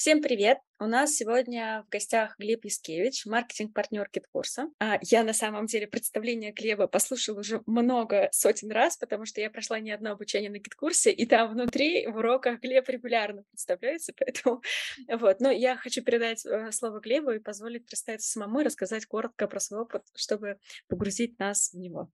Всем привет! У нас сегодня в гостях Глеб Яскевич, маркетинг-партнер Киткурса. А я на самом деле представление Глеба послушала уже много сотен раз, потому что я прошла не одно обучение на Киткурсе, и там внутри в уроках Глеб регулярно представляется, поэтому вот. Но я хочу передать э, слово Глебу и позволить представиться самому и рассказать коротко про свой опыт, чтобы погрузить нас в него.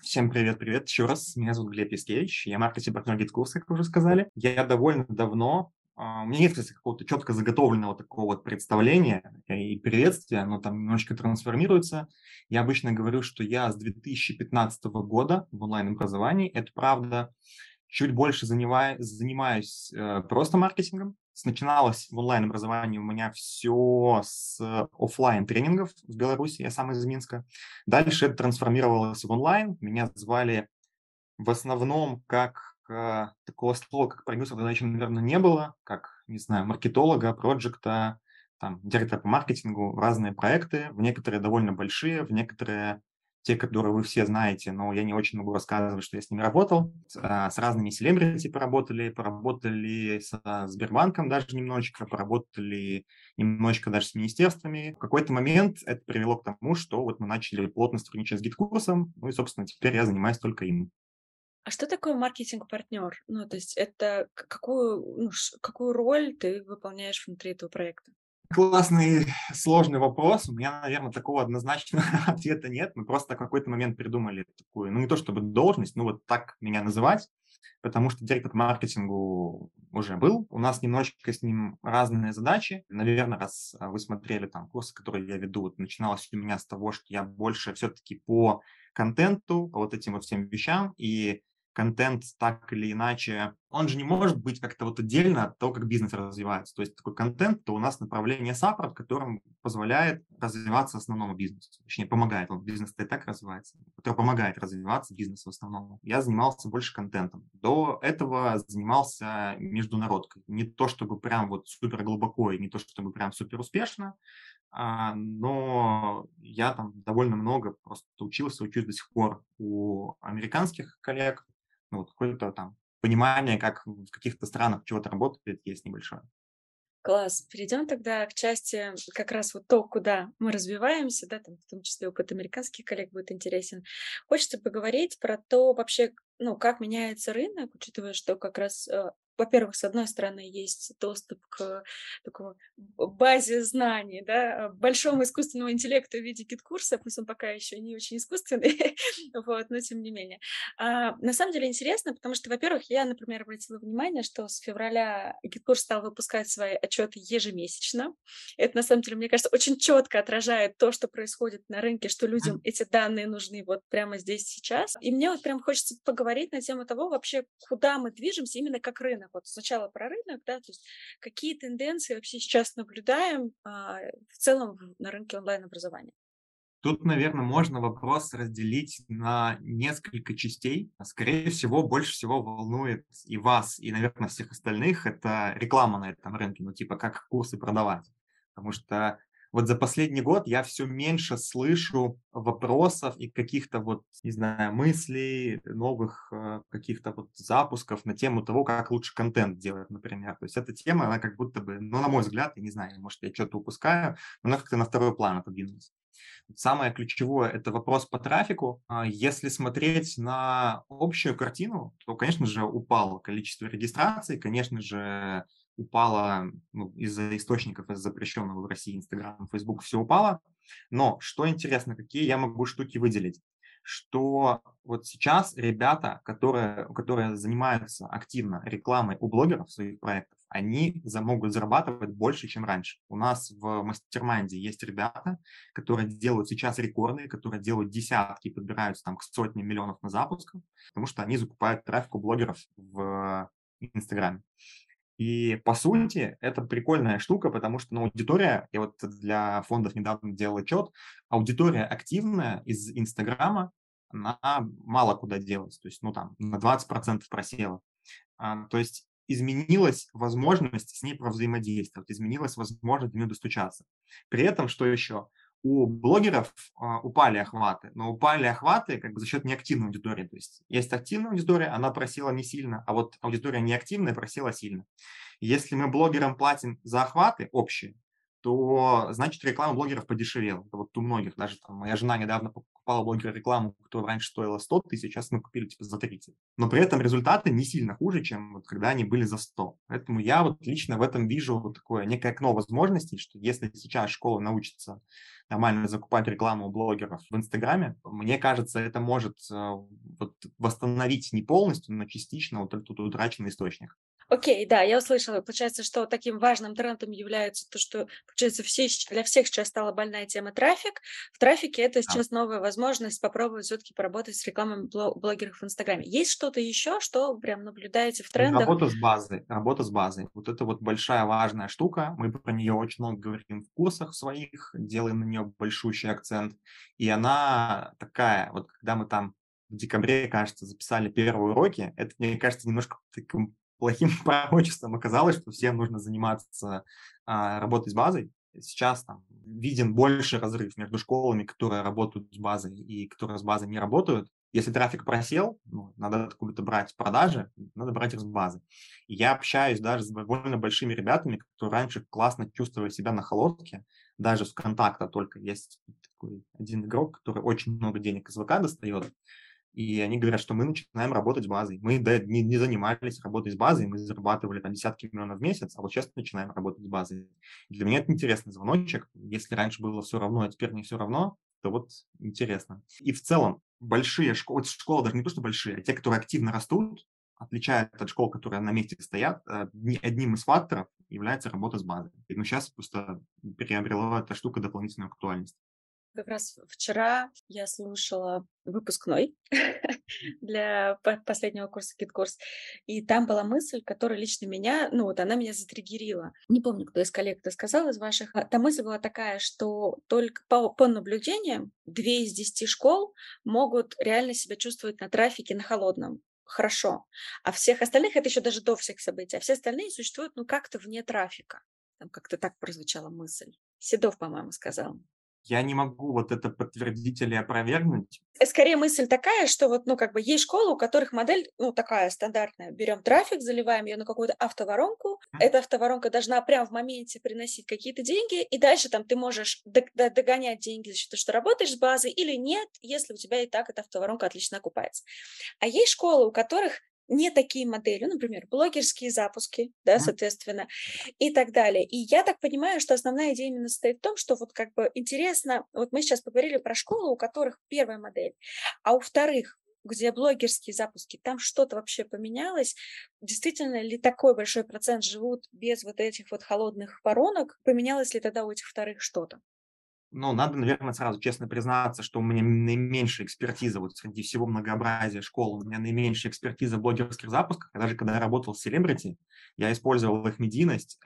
Всем привет-привет еще раз. Меня зовут Глеб Яскевич, я маркетинг-партнер Гиткурса, как уже сказали. Я довольно давно у меня нет, какого-то четко заготовленного такого вот представления и приветствия, оно там немножечко трансформируется. Я обычно говорю, что я с 2015 года в онлайн-образовании, это правда, чуть больше занимаюсь, занимаюсь э, просто маркетингом. Начиналось в онлайн-образовании у меня все с офлайн тренингов в Беларуси, я сам из Минска. Дальше это трансформировалось в онлайн. Меня звали в основном как э, такого слова, как продюсер, тогда еще, наверное, не было, как, не знаю, маркетолога, проекта, там, директора по маркетингу, разные проекты, в некоторые довольно большие, в некоторые те, которые вы все знаете, но я не очень могу рассказывать, что я с ними работал. С, с разными селебрити поработали, поработали с Сбербанком даже немножечко, поработали немножечко даже с министерствами. В какой-то момент это привело к тому, что вот мы начали плотно сотрудничать с GetCourse ом, ну и, собственно, теперь я занимаюсь только им. А что такое маркетинг-партнер? Ну, то есть это какую, ну, какую роль ты выполняешь внутри этого проекта? Классный, сложный вопрос. У меня, наверное, такого однозначного ответа нет. Мы просто в какой-то момент придумали такую, ну не то чтобы должность, ну вот так меня называть, потому что директор по маркетингу уже был. У нас немножечко с ним разные задачи. Наверное, раз вы смотрели там курсы, которые я веду, вот начиналось у меня с того, что я больше все-таки по контенту, по вот этим вот всем вещам, и контент так или иначе, он же не может быть как-то вот отдельно от того, как бизнес развивается. То есть такой контент, то у нас направление саппорт, которым позволяет развиваться основному бизнесу. Точнее, помогает. Он бизнес-то и так развивается, который помогает развиваться бизнесу в основном. Я занимался больше контентом. До этого занимался международкой. Не то, чтобы прям вот супер глубоко и не то, чтобы прям супер успешно, а, но я там довольно много просто учился, учусь до сих пор у американских коллег, ну, вот какое-то там понимание, как в каких-то странах чего-то работает, есть небольшое. Класс. Перейдем тогда к части как раз вот то, куда мы развиваемся, да, там в том числе опыт американских коллег будет интересен. Хочется поговорить про то вообще, ну, как меняется рынок, учитывая, что как раз э, во-первых, с одной стороны, есть доступ к такому базе знаний, да, большому искусственному интеллекту в виде GetCourse а, пусть он пока еще не очень искусственный, вот, но тем не менее. А, на самом деле интересно, потому что, во-первых, я, например, обратила внимание, что с февраля GetCourse стал выпускать свои отчеты ежемесячно. Это, на самом деле, мне кажется, очень четко отражает то, что происходит на рынке, что людям эти данные нужны вот прямо здесь сейчас. И мне вот прям хочется поговорить на тему того вообще, куда мы движемся именно как рынок рынок. Вот сначала про рынок, да, то есть какие тенденции вообще сейчас наблюдаем а, в целом на рынке онлайн-образования? Тут, наверное, можно вопрос разделить на несколько частей. Скорее всего, больше всего волнует и вас, и, наверное, всех остальных это реклама на этом рынке, ну, типа, как курсы продавать. Потому что вот за последний год я все меньше слышу вопросов и каких-то вот, не знаю, мыслей, новых э, каких-то вот запусков на тему того, как лучше контент делать, например. То есть эта тема, она как будто бы, ну, на мой взгляд, я не знаю, может, я что-то упускаю, но она как-то на второй план отодвинулась. Самое ключевое – это вопрос по трафику. А если смотреть на общую картину, то, конечно же, упало количество регистраций, конечно же, упало ну, из-за источников, из запрещенного в России Инстаграм, Фейсбук, все упало. Но что интересно, какие я могу штуки выделить? Что вот сейчас ребята, которые, которые занимаются активно рекламой у блогеров своих проектов, они за, могут зарабатывать больше, чем раньше. У нас в мастер-майнде есть ребята, которые делают сейчас рекорды, которые делают десятки, подбираются там к сотням миллионов на запуск, потому что они закупают трафик у блогеров в Инстаграме. И по сути это прикольная штука, потому что ну, аудитория, я вот для фондов недавно делал отчет, аудитория активная из Инстаграма, она мало куда делась, то есть ну там на 20% просела. А, то есть изменилась возможность с ней взаимодействовать, изменилась возможность до нее достучаться. При этом, что еще? У блогеров а, упали охваты, но упали охваты как бы за счет неактивной аудитории. То есть есть активная аудитория, она просила не сильно, а вот аудитория неактивная просила сильно. Если мы блогерам платим за охваты общие, то значит реклама блогеров подешевела. Это вот у многих, даже там моя жена недавно покупала блогера рекламу, которая раньше стоила 100 тысяч, сейчас мы купили типа за 30. Но при этом результаты не сильно хуже, чем вот когда они были за 100. Поэтому я вот лично в этом вижу вот такое некое окно возможностей, что если сейчас школа научится нормально закупать рекламу у блогеров в Инстаграме, мне кажется, это может э, вот, восстановить не полностью, но частично вот этот утраченный источник. Окей, да, я услышала. Получается, что таким важным трендом является то, что, получается, все, для всех сейчас стала больная тема трафик. В трафике это сейчас новая возможность попробовать все-таки поработать с рекламой блогеров в Инстаграме. Есть что-то еще, что прям наблюдаете в трендах? Работа с базой. Работа с базой. Вот это вот большая важная штука. Мы про нее очень много говорим в курсах своих, делаем на нее большущий акцент. И она такая, вот когда мы там в декабре, кажется, записали первые уроки, это, мне кажется, немножко таким плохим пророчеством оказалось, что всем нужно заниматься а, работой с базой. Сейчас там виден больше разрыв между школами, которые работают с базой и которые с базой не работают. Если трафик просел, ну, надо откуда-то брать продажи, надо брать их с базы. И я общаюсь даже с довольно большими ребятами, которые раньше классно чувствовали себя на холодке, даже с контакта только есть такой один игрок, который очень много денег из ВК достает, и они говорят, что мы начинаем работать с базой. Мы да, не, не занимались работой с базой, мы зарабатывали там десятки миллионов в месяц, а вот сейчас начинаем работать с базой. И для меня это интересный звоночек. Если раньше было все равно, а теперь не все равно, то вот интересно. И в целом большие школы, школы даже не то, что большие, а те, которые активно растут, отличают от школ, которые на месте стоят, э, одним из факторов является работа с базой. Но сейчас просто приобрела эта штука дополнительную актуальность. Как раз вчера я слушала выпускной для последнего курса Кит-курс, и там была мысль, которая лично меня, ну вот она меня затригерила. Не помню, кто из коллег это сказал, из ваших. А та мысль была такая, что только по, по наблюдениям две из десяти школ могут реально себя чувствовать на трафике на холодном хорошо. А всех остальных, это еще даже до всех событий, а все остальные существуют, ну, как-то вне трафика. Там как-то так прозвучала мысль. Седов, по-моему, сказал я не могу вот это подтвердить или опровергнуть. Э, скорее мысль такая, что вот, ну, как бы есть школы, у которых модель, ну, такая стандартная. Берем трафик, заливаем ее на какую-то автоворонку. Эта автоворонка должна прямо в моменте приносить какие-то деньги, и дальше там ты можешь догонять деньги за счет того, что работаешь с базой, или нет, если у тебя и так эта автоворонка отлично окупается. А есть школы, у которых не такие модели, ну, например, блогерские запуски, да, соответственно, и так далее. И я так понимаю, что основная идея именно состоит в том, что вот как бы интересно, вот мы сейчас поговорили про школу, у которых первая модель, а у вторых где блогерские запуски, там что-то вообще поменялось? Действительно ли такой большой процент живут без вот этих вот холодных воронок? Поменялось ли тогда у этих вторых что-то? Ну, надо, наверное, сразу честно признаться, что у меня наименьшая экспертиза вот среди всего многообразия школ, у меня наименьшая экспертиза в блогерских запусках. Даже когда я работал в Celebrity, я использовал их медийность,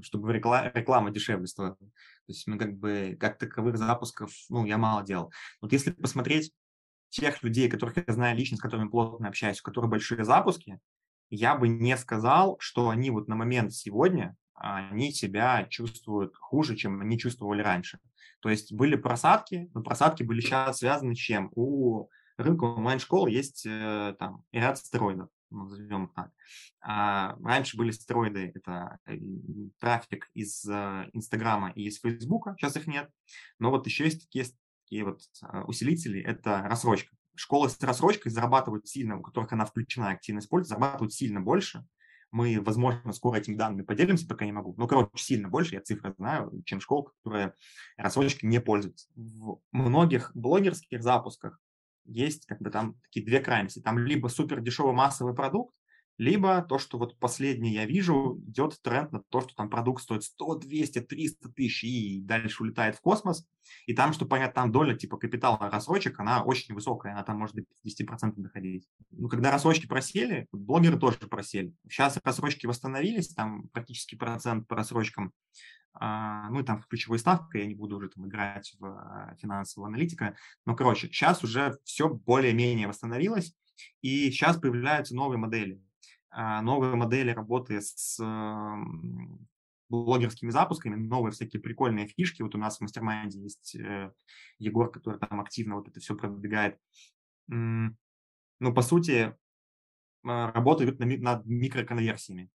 чтобы реклама, реклама дешевле стоила. То есть, ну, как бы, как таковых запусков, ну, я мало делал. Вот если посмотреть тех людей, которых я знаю лично, с которыми плотно общаюсь, у которых большие запуски, я бы не сказал, что они вот на момент сегодня, они себя чувствуют хуже, чем они чувствовали раньше. То есть были просадки, но просадки были сейчас связаны с чем? У рынка онлайн-школ есть э, там ряд стероидов, назовем так. А раньше были стероиды, это э, трафик из э, Инстаграма и из Фейсбука, сейчас их нет. Но вот еще есть такие, такие вот усилители, это рассрочка. Школы с рассрочкой зарабатывают сильно, у которых она включена активно используется, зарабатывают сильно больше, мы, возможно, скоро этими данными поделимся, пока не могу. Но, короче, сильно больше, я цифры знаю, чем школ, которые рассрочкой не пользуются. В многих блогерских запусках есть как бы там такие две крайности. Там либо супер дешевый массовый продукт, либо то, что вот последнее я вижу, идет тренд на то, что там продукт стоит 100, 200, 300 тысяч и дальше улетает в космос. И там, что понятно, там доля типа капитала рассрочек, она очень высокая, она там может до 50% доходить. Ну, когда рассрочки просели, блогеры тоже просели. Сейчас рассрочки восстановились, там практически процент по рассрочкам а, ну и там ключевой ставка, я не буду уже там играть в а, финансового аналитика, но, короче, сейчас уже все более-менее восстановилось, и сейчас появляются новые модели. А, новые модели работы с блогерскими запусками, новые всякие прикольные фишки. Вот у нас в мастер есть э, Егор, который там активно вот это все продвигает. Ну, по сути, а, работают над микроконверсиями.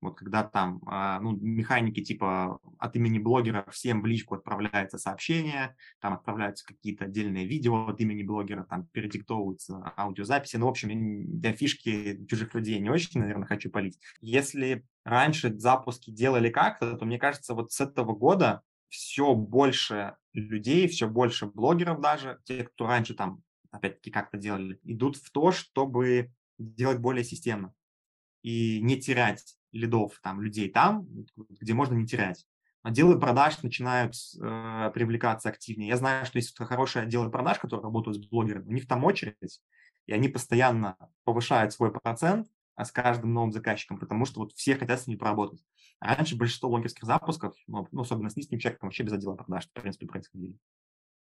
Вот когда там а, ну, механики типа от имени блогера всем в личку отправляется сообщение, там отправляются какие-то отдельные видео от имени блогера, там передиктовываются аудиозаписи. Ну, в общем, я фишки чужих людей не очень, наверное, хочу полить. Если раньше запуски делали как-то, то мне кажется, вот с этого года все больше людей, все больше блогеров даже, те, кто раньше там, опять-таки, как-то делали, идут в то, чтобы делать более системно и не терять лидов, там, людей там, где можно не терять. Отделы продаж начинают э, привлекаться активнее. Я знаю, что есть хорошие отделы продаж, которые работают с блогерами. У них там очередь, и они постоянно повышают свой процент а с каждым новым заказчиком, потому что вот все хотят с ними поработать. А раньше большинство блогерских запусков, ну, ну особенно с низким чеком, вообще без отдела продаж, в принципе, происходили.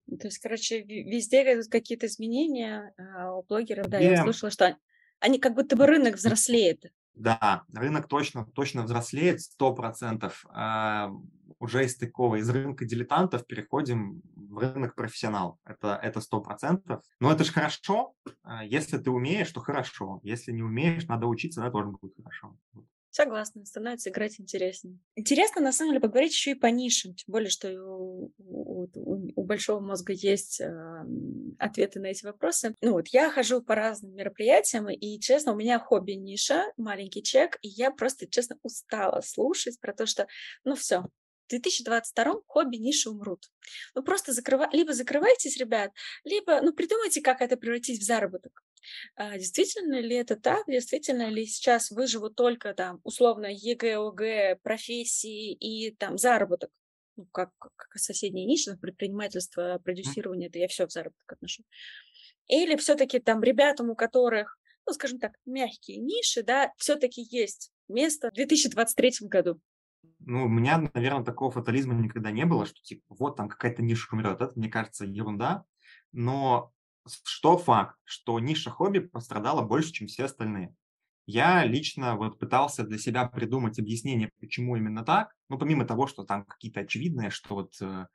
То есть, короче, везде какие-то изменения а у блогеров, да, я слышала, что они как будто бы рынок взрослеет. Да, рынок точно, точно взрослеет, сто процентов. А, уже из такого, из рынка дилетантов переходим в рынок профессионал. Это это сто процентов. Но это же хорошо. А, если ты умеешь, то хорошо. Если не умеешь, надо учиться, это тоже будет хорошо. Согласна, становится играть интереснее. Интересно, на самом деле, поговорить еще и по нишам, тем более, что у, у, у большого мозга есть э, ответы на эти вопросы. Ну вот, я хожу по разным мероприятиям, и, честно, у меня хобби ниша, маленький чек, и я просто, честно, устала слушать про то, что, ну все, в 2022 хобби ниши умрут. Ну просто закрыва... либо закрывайтесь, ребят, либо ну придумайте, как это превратить в заработок. А, действительно ли это так? Действительно ли сейчас выживут только там условно ЕГЭ, ОГЭ, профессии и там заработок? Ну, как, как соседние ниши, предпринимательство, продюсирование, это я все в заработок отношу. Или все-таки там ребятам, у которых, ну, скажем так, мягкие ниши, да, все-таки есть место в 2023 году. Ну, у меня, наверное, такого фатализма никогда не было, что типа вот там какая-то ниша умрет. Это, мне кажется, ерунда. Но что факт, что ниша хобби пострадала больше, чем все остальные. Я лично вот пытался для себя придумать объяснение, почему именно так. Ну, помимо того, что там какие-то очевидные, что вот э,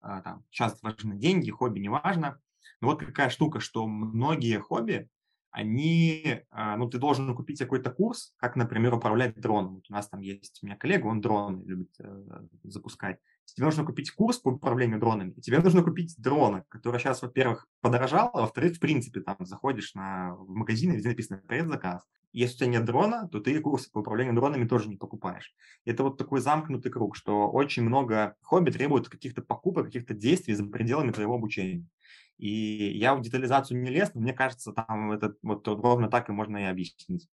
а, там сейчас важны деньги, хобби не важно. Но вот какая штука, что многие хобби, они, а, ну, ты должен купить какой-то курс, как, например, управлять дроном. Вот у нас там есть у меня коллега, он дроны любит э, запускать. Тебе нужно купить курс по управлению дронами, и тебе нужно купить дроны, которые сейчас, во-первых, подорожало, а во-вторых, в принципе, там заходишь на, в магазин, где написано «предзаказ». Если у тебя нет дрона, то ты курсы по управлению дронами тоже не покупаешь. Это вот такой замкнутый круг, что очень много хобби требует каких-то покупок, каких-то действий за пределами твоего обучения. И я в детализацию не лез, но мне кажется, там это вот ровно так и можно и объяснить.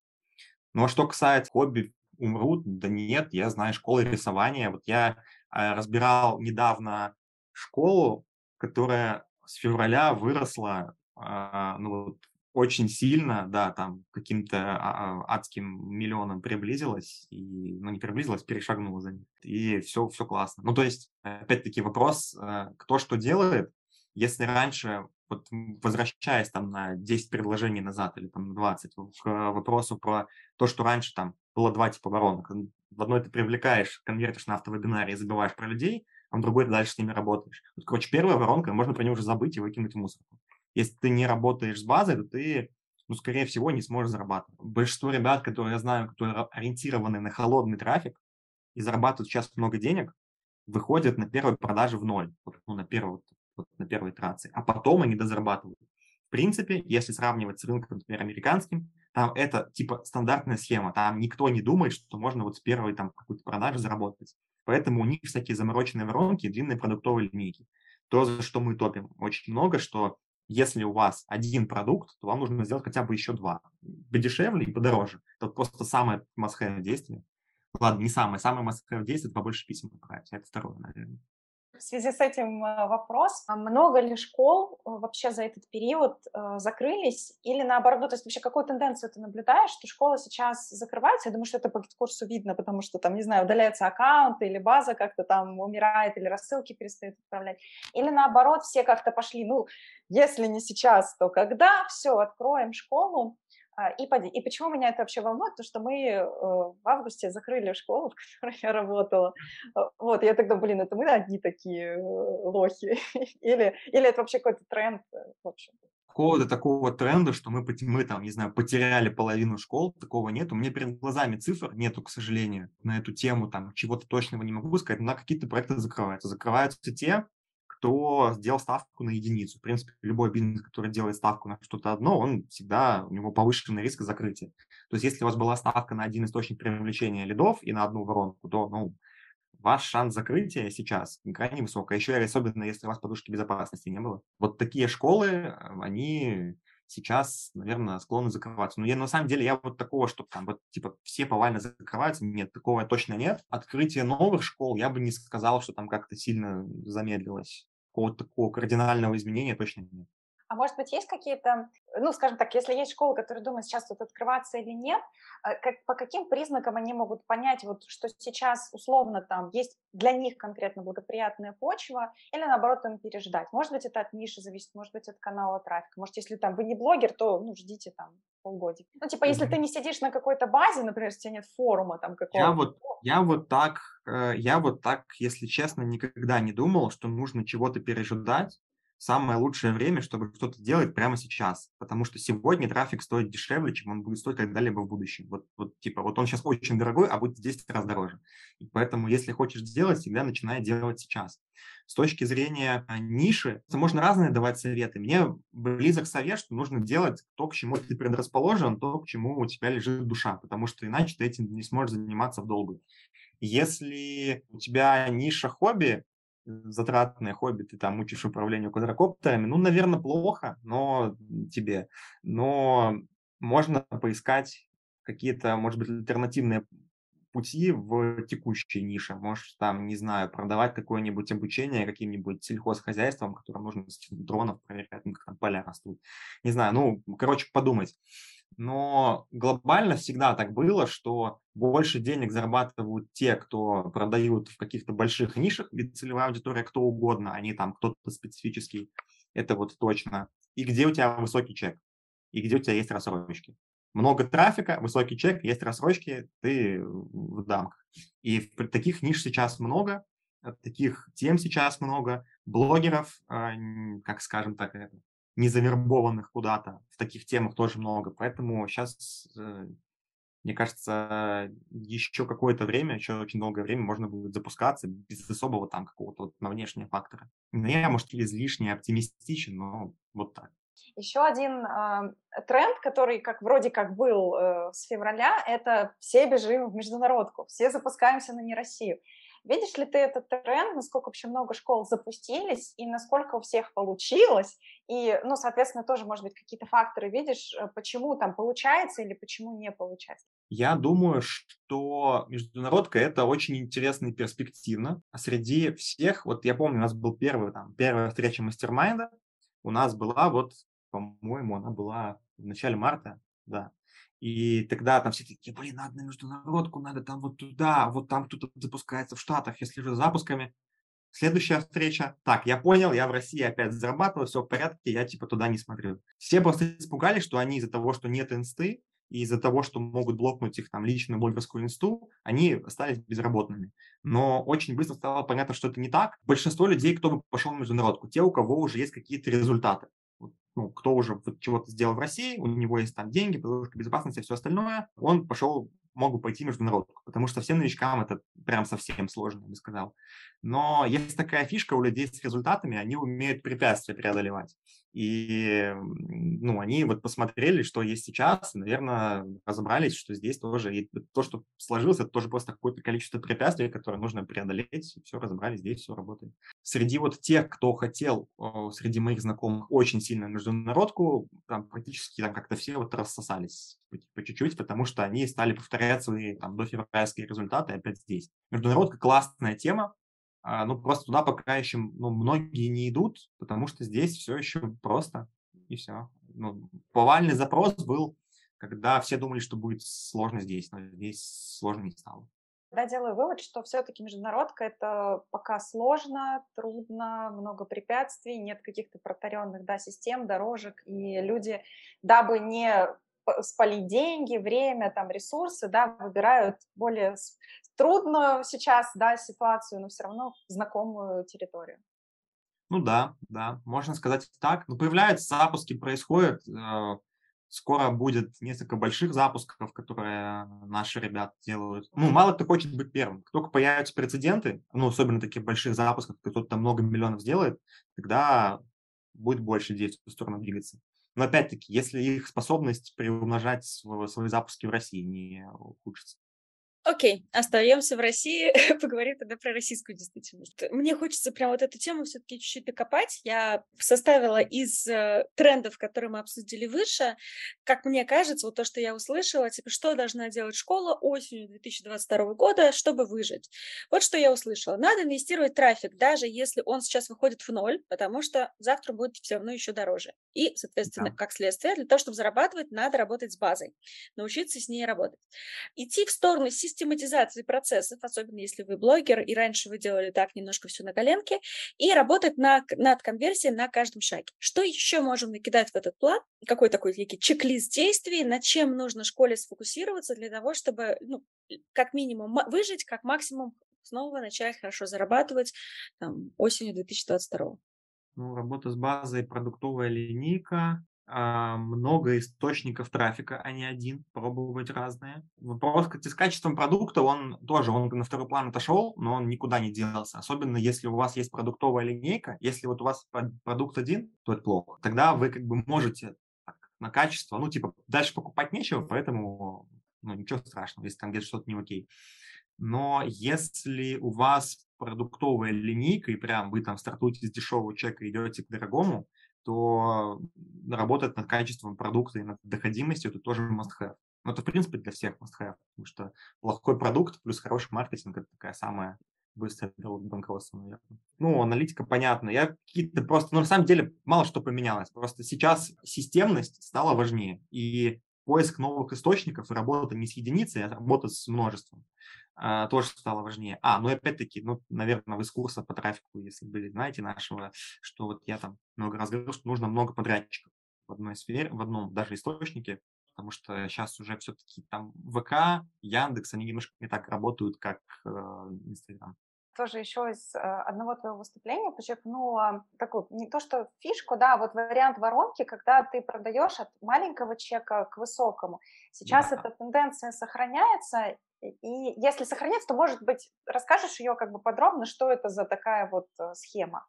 Ну а что касается хобби умрут, да нет, я знаю школы рисования. Вот я разбирал недавно школу, которая с февраля выросла, э, ну вот очень сильно, да, там каким-то а, а, адским миллионом приблизилась, и, ну, не приблизилась, перешагнула за них. И все, все классно. Ну, то есть, опять-таки, вопрос, э, кто что делает, если раньше, вот возвращаясь там на 10 предложений назад или там на 20, к вопросу про то, что раньше там было два типа воронок. В одной ты привлекаешь, конвертишь на автовебинаре и забываешь про людей, а в другой ты дальше с ними работаешь. Вот, короче, первая воронка, можно про нее уже забыть и выкинуть в мусорку. Если ты не работаешь с базой, то ты, ну, скорее всего, не сможешь зарабатывать. Большинство ребят, которые я знаю, которые ориентированы на холодный трафик и зарабатывают сейчас много денег, выходят на первой продаже в ноль, ну, на первую вот на первой итерации, а потом они дозарабатывают. В принципе, если сравнивать с рынком, например, американским, там это типа стандартная схема, там никто не думает, что можно вот с первой там какой-то продажи заработать. Поэтому у них всякие замороченные воронки, длинные продуктовые линейки. То, за что мы топим очень много, что если у вас один продукт, то вам нужно сделать хотя бы еще два. Подешевле и подороже. Это просто самое must действие. Ладно, не самое. Самое must действие – это побольше писем отправить. Это второе, наверное. В связи с этим э, вопрос, а много ли школ э, вообще за этот период э, закрылись или наоборот, ну, то есть вообще какую тенденцию ты наблюдаешь, что школа сейчас закрывается? Я думаю, что это по курсу видно, потому что там, не знаю, удаляется аккаунт или база как-то там умирает или рассылки перестают отправлять. Или наоборот, все как-то пошли, ну, если не сейчас, то когда? Все, откроем школу, и, и почему меня это вообще волнует? Потому что мы э, в августе закрыли школу, в которой я работала. А, вот, я тогда, блин, это мы одни такие э, лохи? или, или это вообще какой-то тренд? Э, в общем какого-то такого тренда, что мы, мы там, не знаю, потеряли половину школ, такого нет. У меня перед глазами цифр нету, к сожалению, на эту тему, там, чего-то точного не могу сказать, но какие-то проекты закрываются. Закрываются те, кто сделал ставку на единицу. В принципе, любой бизнес, который делает ставку на что-то одно, он всегда, у него повышенный риск закрытия. То есть, если у вас была ставка на один источник привлечения лидов и на одну воронку, то, ну, ваш шанс закрытия сейчас крайне высок. А еще особенно, если у вас подушки безопасности не было. Вот такие школы, они сейчас, наверное, склонны закрываться. Но я на самом деле, я вот такого, что там вот типа все повально закрываются, нет, такого точно нет. Открытие новых школ, я бы не сказал, что там как-то сильно замедлилось. Какого-то такого кардинального изменения точно нет. А может быть, есть какие-то, ну, скажем так, если есть школы, которые думают, сейчас тут открываться или нет, э, как, по каким признакам они могут понять, вот, что сейчас условно там есть для них конкретно благоприятная почва, или наоборот им переждать? Может быть, это от ниши зависит, может быть, от канала трафика. Может, если там вы не блогер, то, ну, ждите там полгодика. Ну, типа, если ты не сидишь на какой-то базе, например, если у тебя нет форума там какого-то. Я вот, я вот так, э, я вот так, если честно, никогда не думал, что нужно чего-то пережидать, самое лучшее время, чтобы что-то делать прямо сейчас, потому что сегодня трафик стоит дешевле, чем он будет стоить когда-либо в будущем. Вот, вот типа, вот он сейчас очень дорогой, а будет в 10 раз дороже. И поэтому, если хочешь сделать, всегда начинай делать сейчас. С точки зрения а, ниши, можно разные давать советы. Мне близок совет, что нужно делать то, к чему ты предрасположен, то, к чему у тебя лежит душа, потому что иначе ты этим не сможешь заниматься в долгую. Если у тебя ниша хобби, затратное хобби, ты там учишь управлению квадрокоптерами, ну, наверное, плохо, но тебе. Но можно поискать какие-то, может быть, альтернативные пути в текущей нише. Можешь там, не знаю, продавать какое-нибудь обучение каким-нибудь сельхозхозяйством, которым нужно дронов проверять, как там поля растут. Не знаю, ну, короче, подумать но глобально всегда так было, что больше денег зарабатывают те, кто продают в каких-то больших нишах, ведь целевая аудитория кто угодно, они там кто-то специфический, это вот точно. И где у тебя высокий чек, и где у тебя есть рассрочки. Много трафика, высокий чек, есть рассрочки, ты в дамках. И таких ниш сейчас много, таких тем сейчас много, блогеров, а, как скажем так, незавербованных куда-то. В таких темах тоже много. Поэтому сейчас, э, мне кажется, еще какое-то время, еще очень долгое время можно будет запускаться без особого там какого-то вот на внешнего фактора. Ну, я, может, излишне оптимистичен, но вот так. Еще один э, тренд, который как вроде как был э, с февраля, это все бежим в международку, все запускаемся на не Россию. Видишь ли ты этот тренд, насколько вообще много школ запустились и насколько у всех получилось? И, ну, соответственно, тоже, может быть, какие-то факторы видишь, э, почему там получается или почему не получается? Я думаю, что международка – это очень интересно и перспективно. А среди всех, вот я помню, у нас был первый, там, первая встреча мастер-майнда, у нас была вот, по-моему, она была в начале марта, да. И тогда там все такие, блин, надо на международку, надо там вот туда, вот там кто-то запускается в Штатах, если же запусками. Следующая встреча. Так, я понял, я в России опять зарабатываю, все в порядке, я типа туда не смотрю. Все просто испугались, что они из-за того, что нет инсты, и из-за того, что могут блокнуть их там личную блогерскую инсту, они остались безработными. Но очень быстро стало понятно, что это не так. Большинство людей, кто бы пошел на международку, те, у кого уже есть какие-то результаты ну, кто уже вот чего-то сделал в России, у него есть там деньги, подушка безопасности, все остальное, он пошел, мог бы пойти в международку, потому что всем новичкам это прям совсем сложно, я бы сказал. Но есть такая фишка у людей с результатами, они умеют препятствия преодолевать. И, ну, они вот посмотрели, что есть сейчас, наверное, разобрались, что здесь тоже, и то, что сложилось, это тоже просто какое-то количество препятствий, которые нужно преодолеть, все разобрали, здесь все работает. Среди вот тех, кто хотел, среди моих знакомых, очень сильно международку, там практически там как-то все вот рассосались по чуть-чуть, потому что они стали повторять свои там дофевральские результаты опять здесь. Международка классная тема, ну, просто туда пока еще ну, многие не идут, потому что здесь все еще просто, и все. Ну, повальный запрос был, когда все думали, что будет сложно здесь, но здесь сложно не стало. Я делаю вывод, что все-таки международка это пока сложно, трудно, много препятствий, нет каких-то протаренных да, систем, дорожек, и люди, дабы не спалить деньги, время, там, ресурсы, да, выбирают более трудную сейчас, да, ситуацию, но все равно знакомую территорию. Ну да, да, можно сказать так. Но появляются запуски, происходят. Э, скоро будет несколько больших запусков, которые наши ребята делают. Ну, мало кто хочет быть первым. Только появятся прецеденты, ну, особенно таких больших запусков, кто-то много миллионов сделает, тогда будет больше действий в сторону двигаться. Но опять-таки, если их способность приумножать свои запуски в России не ухудшится. Окей, остаемся в России, поговорим тогда про российскую действительность. Мне хочется прям вот эту тему все-таки чуть-чуть докопать. Я составила из э, трендов, которые мы обсудили выше, как мне кажется, вот то, что я услышала, типа, что должна делать школа осенью 2022 года, чтобы выжить. Вот что я услышала. Надо инвестировать в трафик, даже если он сейчас выходит в ноль, потому что завтра будет все равно еще дороже. И, соответственно, да. как следствие, для того, чтобы зарабатывать, надо работать с базой, научиться с ней работать. Идти в сторону системы систематизации процессов, особенно если вы блогер, и раньше вы делали так немножко все на коленке, и работать на, над конверсией на каждом шаге. Что еще можем накидать в этот план? Какой такой некий чек-лист действий, над чем нужно школе сфокусироваться для того, чтобы, ну, как минимум выжить, как максимум снова начать хорошо зарабатывать там, осенью 2022 ну, работа с базой, продуктовая линейка, много источников трафика, а не один, пробовать разные. Вопрос с качеством продукта, он тоже, он на второй план отошел, но он никуда не делался. Особенно если у вас есть продуктовая линейка, если вот у вас продукт один, то это плохо. Тогда вы как бы можете так, на качество, ну типа дальше покупать нечего, поэтому ну, ничего страшного, если там где-то что-то не окей. Но если у вас продуктовая линейка, и прям вы там стартуете с дешевого чека идете к дорогому, то работать над качеством продукта и над доходимостью это тоже must-have. Но это, в принципе, для всех must-have, потому что плохой продукт плюс хороший маркетинг – это такая самая быстрая дорога к банкротству, наверное. Ну, аналитика, понятно. Я какие-то просто... Ну, на самом деле, мало что поменялось. Просто сейчас системность стала важнее. И поиск новых источников, работа не с единицей, а работа с множеством а, тоже стало важнее. А, ну и опять-таки, ну, наверное, вы с курса по трафику, если были, знаете, нашего, что вот я там много раз говорил, что нужно много подрядчиков в одной сфере, в одном даже источнике, потому что сейчас уже все-таки там ВК, Яндекс, они немножко не так работают, как э, Инстаграм тоже еще из э, одного твоего выступления подчеркнула такую, не то что фишку, да, а вот вариант воронки, когда ты продаешь от маленького чека к высокому. Сейчас да. эта тенденция сохраняется, и если сохраняется, то, может быть, расскажешь ее как бы подробно, что это за такая вот э, схема,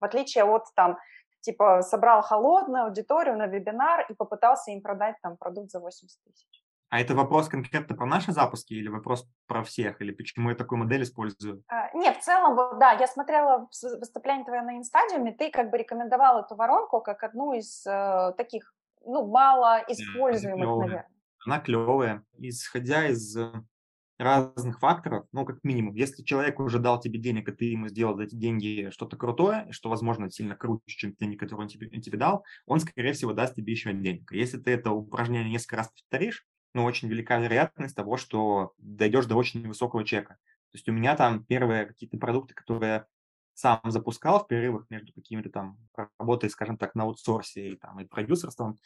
в отличие от там типа собрал холодную аудиторию на вебинар и попытался им продать там продукт за 80 тысяч. А это вопрос конкретно про наши запуски или вопрос про всех? Или почему я такую модель использую? А, нет, в целом, да, я смотрела выступление твое на инстадиуме, ты как бы рекомендовал эту воронку как одну из э, таких, ну, мало используемых, да, наверное. Она клевая. Исходя из э, разных факторов, ну, как минимум, если человек уже дал тебе денег, и ты ему сделал за эти деньги что-то крутое, что, возможно, сильно круче, чем деньги, которые он тебе, тебе дал, он, скорее всего, даст тебе еще денег. Если ты это упражнение несколько раз повторишь, ну, очень велика вероятность того, что дойдешь до очень высокого чека. То есть у меня там первые какие-то продукты, которые сам запускал в перерывах между какими-то там работой, скажем так, на аутсорсе и, там, и продюсерством,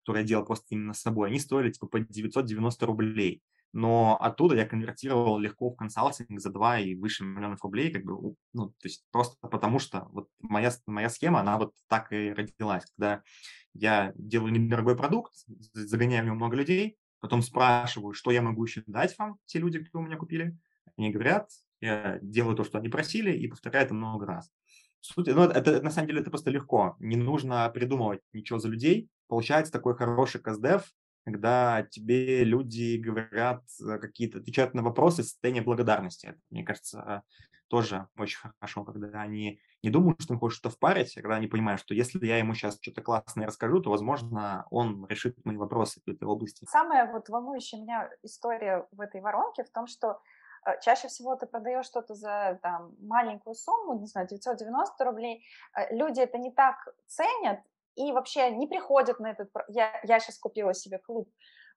которое я делал просто именно с собой, они стоили типа по 990 рублей. Но оттуда я конвертировал легко в консалтинг за 2 и выше миллионов рублей, как бы, ну, то есть просто потому что вот моя, моя схема, она вот так и родилась, когда я делаю недорогой продукт, загоняю в него много людей, потом спрашиваю, что я могу еще дать вам, те люди, кто у меня купили. Они говорят, я делаю то, что они просили, и повторяю это много раз. Суть, ну, это, на самом деле это просто легко. Не нужно придумывать ничего за людей. Получается такой хороший каздев, когда тебе люди говорят э, какие-то, отвечают на вопросы в состоянии благодарности. Это, мне кажется, тоже очень хорошо, когда они не думают, что им хочет что-то впарить, а когда они понимают, что если я ему сейчас что-то классное расскажу, то, возможно, он решит мои вопросы в этой области. Самая вот волнующая меня история в этой воронке в том, что э, чаще всего ты продаешь что-то за там, маленькую сумму, не знаю, 990 рублей, э, люди это не так ценят и вообще не приходят на этот... Я, я сейчас купила себе клуб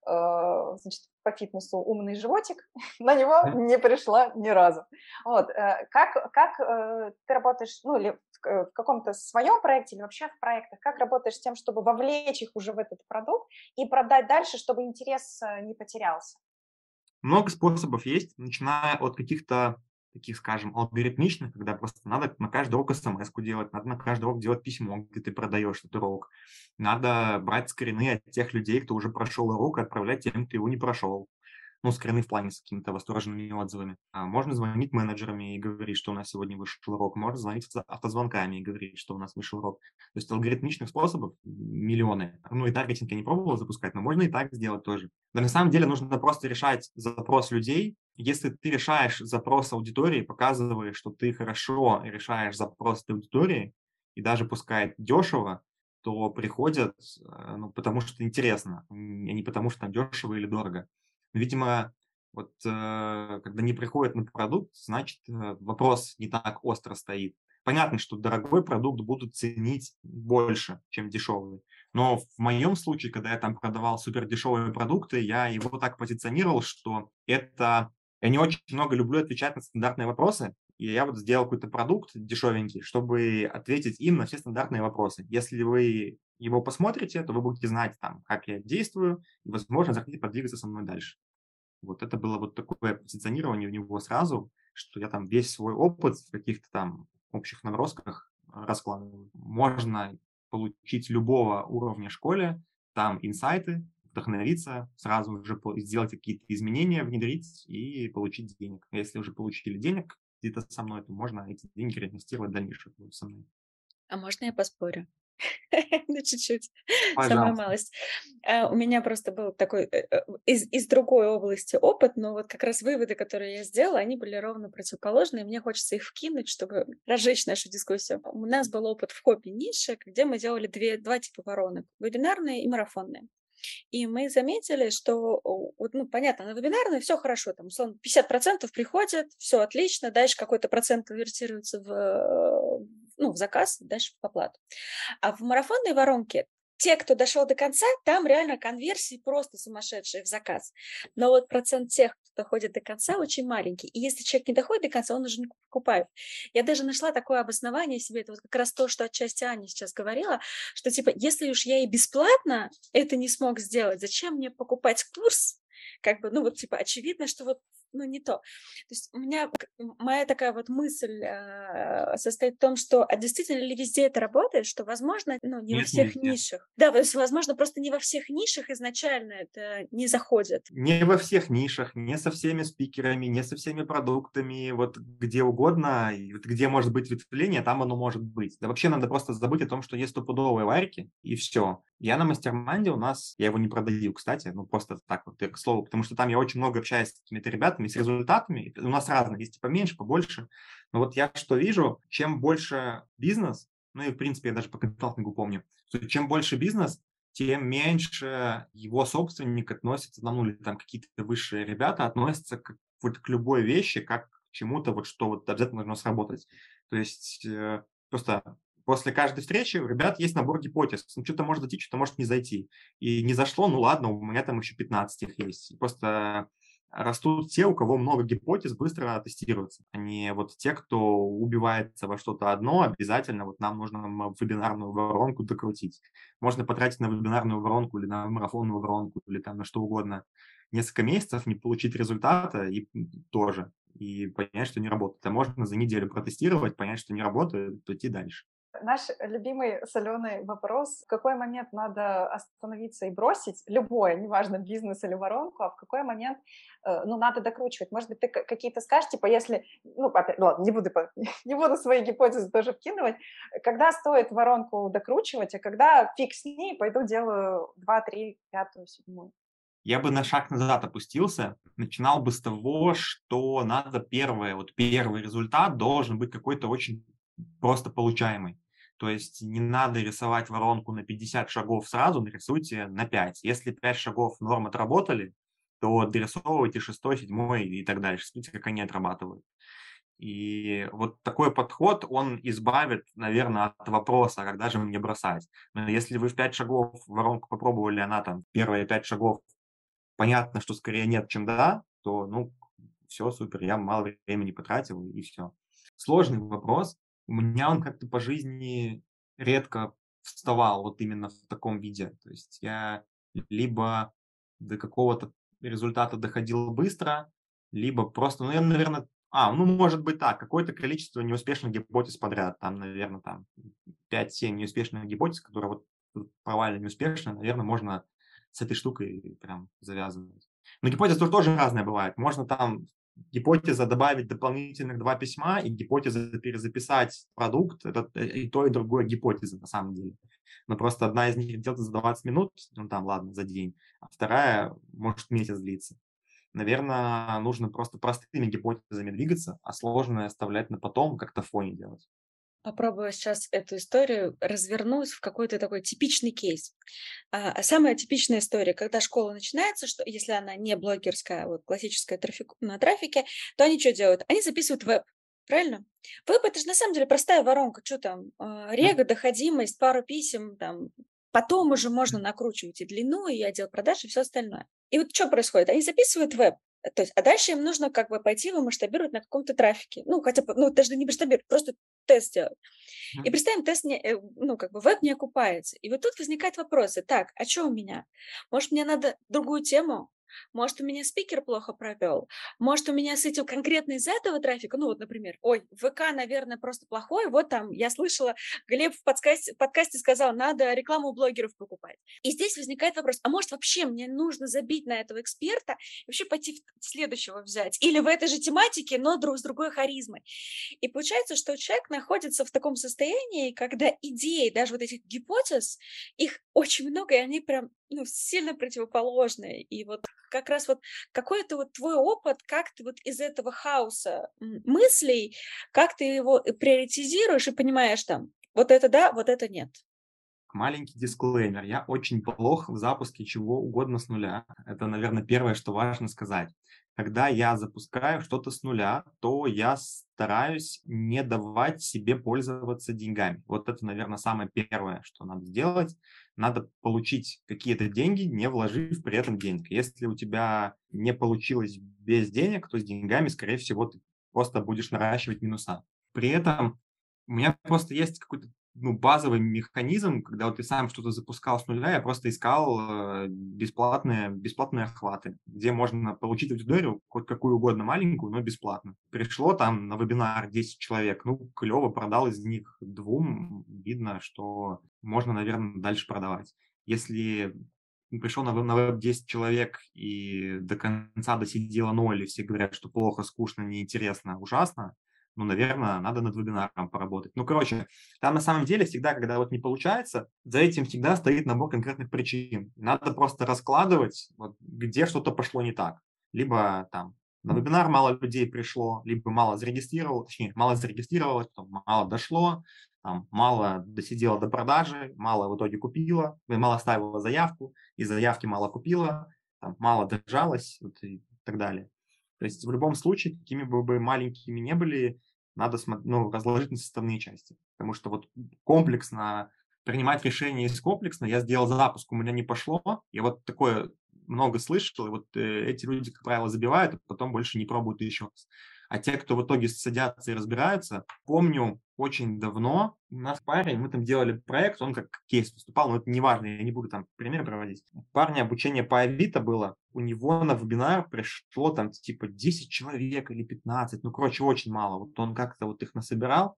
э, значит, по фитнесу умный животик, на него не пришла ни разу. Вот, э, как, как э, ты работаешь, ну, или в, в каком-то своем проекте, или вообще в проектах, как работаешь с тем, чтобы вовлечь их уже в этот продукт и продать дальше, чтобы интерес не потерялся? Много способов есть, начиная от каких-то таких, скажем, алгоритмичных, когда просто надо на каждый урок смс делать, надо на каждый урок делать письмо, где ты продаешь этот урок. Надо брать скрины от тех людей, кто уже прошел урок, и отправлять тем, кто его не прошел ну, скрины в плане с какими-то восторженными отзывами. А можно звонить менеджерами и говорить, что у нас сегодня вышел урок. Можно звонить автозвонками и говорить, что у нас вышел урок. То есть алгоритмичных способов миллионы. Ну и таргетинг я не пробовал запускать, но можно и так сделать тоже. Но на самом деле нужно просто решать запрос людей. Если ты решаешь запрос аудитории, показываешь, что ты хорошо решаешь запрос аудитории, и даже пускай дешево, то приходят, э, ну, потому что интересно, а не потому что там дешево или дорого. Видимо, вот э, когда не приходят на продукт, значит, э, вопрос не так остро стоит. Понятно, что дорогой продукт будут ценить больше, чем дешевый. Но в моем случае, когда я там продавал супер дешевые продукты, я его так позиционировал, что это... Я не очень много люблю отвечать на стандартные вопросы, и я вот сделал какой-то продукт дешевенький, чтобы ответить им на все стандартные вопросы. Если вы его посмотрите, то вы будете знать, там, как я действую, и, возможно, захотите подвигаться со мной дальше. Вот это было вот такое позиционирование у него сразу, что я там весь свой опыт в каких-то там общих набросках раскладываю. Можно получить любого уровня школе, там инсайты, вдохновиться, сразу же сделать какие-то изменения, внедрить и получить денег. Если уже получили денег где-то со мной, то можно эти деньги реинвестировать в дальнейшее со мной. А можно я поспорю? Ну, чуть-чуть, самая малость. А, у меня просто был такой э, э, из, из другой области опыт, но вот как раз выводы, которые я сделала, они были ровно противоположные. Мне хочется их вкинуть, чтобы разжечь нашу дискуссию. У нас был опыт в хобби нише, где мы делали две, два типа воронок. Вебинарные и марафонные. И мы заметили, что, вот, ну, понятно, на вебинарной все хорошо, там, условно, 50% приходят, все отлично, дальше какой-то процент конвертируется в, ну, в заказ, дальше в оплату. А в марафонной воронке те, кто дошел до конца, там реально конверсии просто сумасшедшие в заказ. Но вот процент тех, кто доходит до конца, очень маленький. И если человек не доходит до конца, он уже не покупает. Я даже нашла такое обоснование себе, это вот как раз то, что отчасти Аня сейчас говорила, что типа, если уж я и бесплатно это не смог сделать, зачем мне покупать курс, как бы, ну вот типа очевидно, что вот ну, не то. То есть у меня моя такая вот мысль э, состоит в том, что а действительно ли везде это работает, что, возможно, ну, не нет, во всех нет, нишах. Нет. Да, то есть, возможно, просто не во всех нишах изначально это не заходит. Не во всех нишах, не со всеми спикерами, не со всеми продуктами, вот где угодно, и вот где может быть ветвление, там оно может быть. Да вообще надо просто забыть о том, что есть стопудовые варики, и все. Я на мастерманде у нас, я его не продаю, кстати, ну просто так вот, к слову, потому что там я очень много общаюсь с этими ребятами, с результатами. У нас разные, есть поменьше, побольше. Но вот я что вижу, чем больше бизнес, ну и в принципе я даже по консалтингу помню, что чем больше бизнес, тем меньше его собственник относится, ну или там какие-то высшие ребята относятся к, вот к любой вещи, как к чему-то, вот что вот обязательно должно сработать. То есть э, просто после каждой встречи у ребят есть набор гипотез. Ну, что-то может зайти, что-то может не зайти. И не зашло, ну ладно, у меня там еще 15 их есть. Просто растут те, у кого много гипотез, быстро тестируются, а не вот те, кто убивается во что-то одно, обязательно вот нам нужно вебинарную воронку докрутить. Можно потратить на вебинарную воронку или на марафонную воронку или там на что угодно несколько месяцев, не получить результата и тоже, и понять, что не работает. А можно за неделю протестировать, понять, что не работает, идти дальше. Наш любимый соленый вопрос, в какой момент надо остановиться и бросить любое, неважно, бизнес или воронку, а в какой момент, э, ну, надо докручивать. Может быть, ты какие-то скажешь, типа, если, ну, опять, ладно, не буду, не буду свои гипотезы тоже вкидывать, когда стоит воронку докручивать, а когда фиг с ней, пойду делаю 2, 3, 5, 7. Я бы на шаг назад опустился, начинал бы с того, что надо первое, вот первый результат должен быть какой-то очень просто получаемый. То есть не надо рисовать воронку на 50 шагов сразу, нарисуйте на 5. Если 5 шагов норм отработали, то дорисовывайте 6, 7 и так дальше. Смотрите, как они отрабатывают. И вот такой подход, он избавит, наверное, от вопроса, когда же мне бросать. Но если вы в 5 шагов воронку попробовали, она там первые 5 шагов понятно, что скорее нет, чем да, то, ну, все, супер, я мало времени потратил, и все. Сложный вопрос. У меня он как-то по жизни редко вставал вот именно в таком виде. То есть я либо до какого-то результата доходил быстро, либо просто, ну, я, наверное, а, ну, может быть так, какое-то количество неуспешных гипотез подряд, там, наверное, там 5-7 неуспешных гипотез, которые вот провально неуспешно, наверное, можно с этой штукой прям завязывать. Но гипотезы тоже, тоже разные бывают. Можно там гипотеза добавить дополнительных два письма и гипотеза перезаписать продукт. Это и то, и другое гипотеза на самом деле. Но просто одна из них делается за 20 минут, ну там, ладно, за день, а вторая может месяц длиться. Наверное, нужно просто простыми гипотезами двигаться, а сложное оставлять на потом, как-то в фоне делать. Попробую сейчас эту историю развернуть в какой-то такой типичный кейс. А, а самая типичная история, когда школа начинается, что если она не блогерская, а вот классическая трафик, на трафике, то они что делают? Они записывают веб. Правильно? Веб это же на самом деле простая воронка. Что там? Рега, доходимость, пару писем, там, Потом уже можно накручивать и длину, и отдел продаж, и все остальное. И вот что происходит? Они записывают веб, то есть, а дальше им нужно как бы пойти его масштабировать на каком-то трафике. Ну, хотя бы, ну, даже не масштабировать, просто тест сделать. И представим, тест, не, э, ну, как бы веб не окупается. И вот тут возникают вопросы. Так, а что у меня? Может, мне надо другую тему? Может, у меня спикер плохо провел, может, у меня с этим конкретно из этого трафика, ну вот, например, ой, ВК, наверное, просто плохой, вот там, я слышала, Глеб в подкасте, подкасте сказал, надо рекламу у блогеров покупать. И здесь возникает вопрос, а может, вообще мне нужно забить на этого эксперта и вообще пойти следующего взять? Или в этой же тематике, но друг с другой харизмой? И получается, что человек находится в таком состоянии, когда идеи, даже вот этих гипотез, их очень много, и они прям ну, сильно противоположные. И вот как раз вот какой-то вот твой опыт, как ты вот из этого хаоса мыслей, как ты его э, приоритизируешь и понимаешь там, вот это да, вот это нет. Маленький дисклеймер. Я очень плох в запуске чего угодно с нуля. Это, наверное, первое, что важно сказать когда я запускаю что-то с нуля, то я стараюсь не давать себе пользоваться деньгами. Вот это, наверное, самое первое, что надо сделать. Надо получить какие-то деньги, не вложив при этом денег. Если у тебя не получилось без денег, то с деньгами, скорее всего, ты просто будешь наращивать минуса. При этом у меня просто есть какой-то ну, базовый механизм, когда вот ты сам что-то запускал с нуля, я просто искал э, бесплатные, бесплатные охваты, где можно получить аудиторию, хоть какую угодно маленькую, но бесплатно. Пришло там на вебинар 10 человек, ну, клево, продал из них двум, видно, что можно, наверное, дальше продавать. Если пришел на, на веб 10 человек и до конца досидело ноль, и все говорят, что плохо, скучно, неинтересно, ужасно, ну, наверное, надо над вебинаром поработать. Ну, короче, там на самом деле всегда, когда вот не получается, за этим всегда стоит набор конкретных причин. Надо просто раскладывать, вот, где что-то пошло не так. Либо там на вебинар мало людей пришло, либо мало зарегистрировало, точнее, мало зарегистрировалось, потом мало дошло, там, мало досидело до продажи, мало в итоге купила, мало ставила заявку, и заявки мало купила, там, мало держалось вот, и так далее. То есть в любом случае, какими бы маленькими не были, надо ну, разложить на составные части. Потому что вот комплексно принимать решения из комплексно, я сделал запуск, у меня не пошло, я вот такое много слышал, и вот э, эти люди, как правило, забивают, а потом больше не пробуют еще раз. А те, кто в итоге садятся и разбираются, помню очень давно у нас парень, мы там делали проект, он как кейс выступал, но это не важно, я не буду там пример проводить. Парня обучение по Авито было, у него на вебинар пришло там типа 10 человек или 15, ну, короче, очень мало. Вот он как-то вот их насобирал,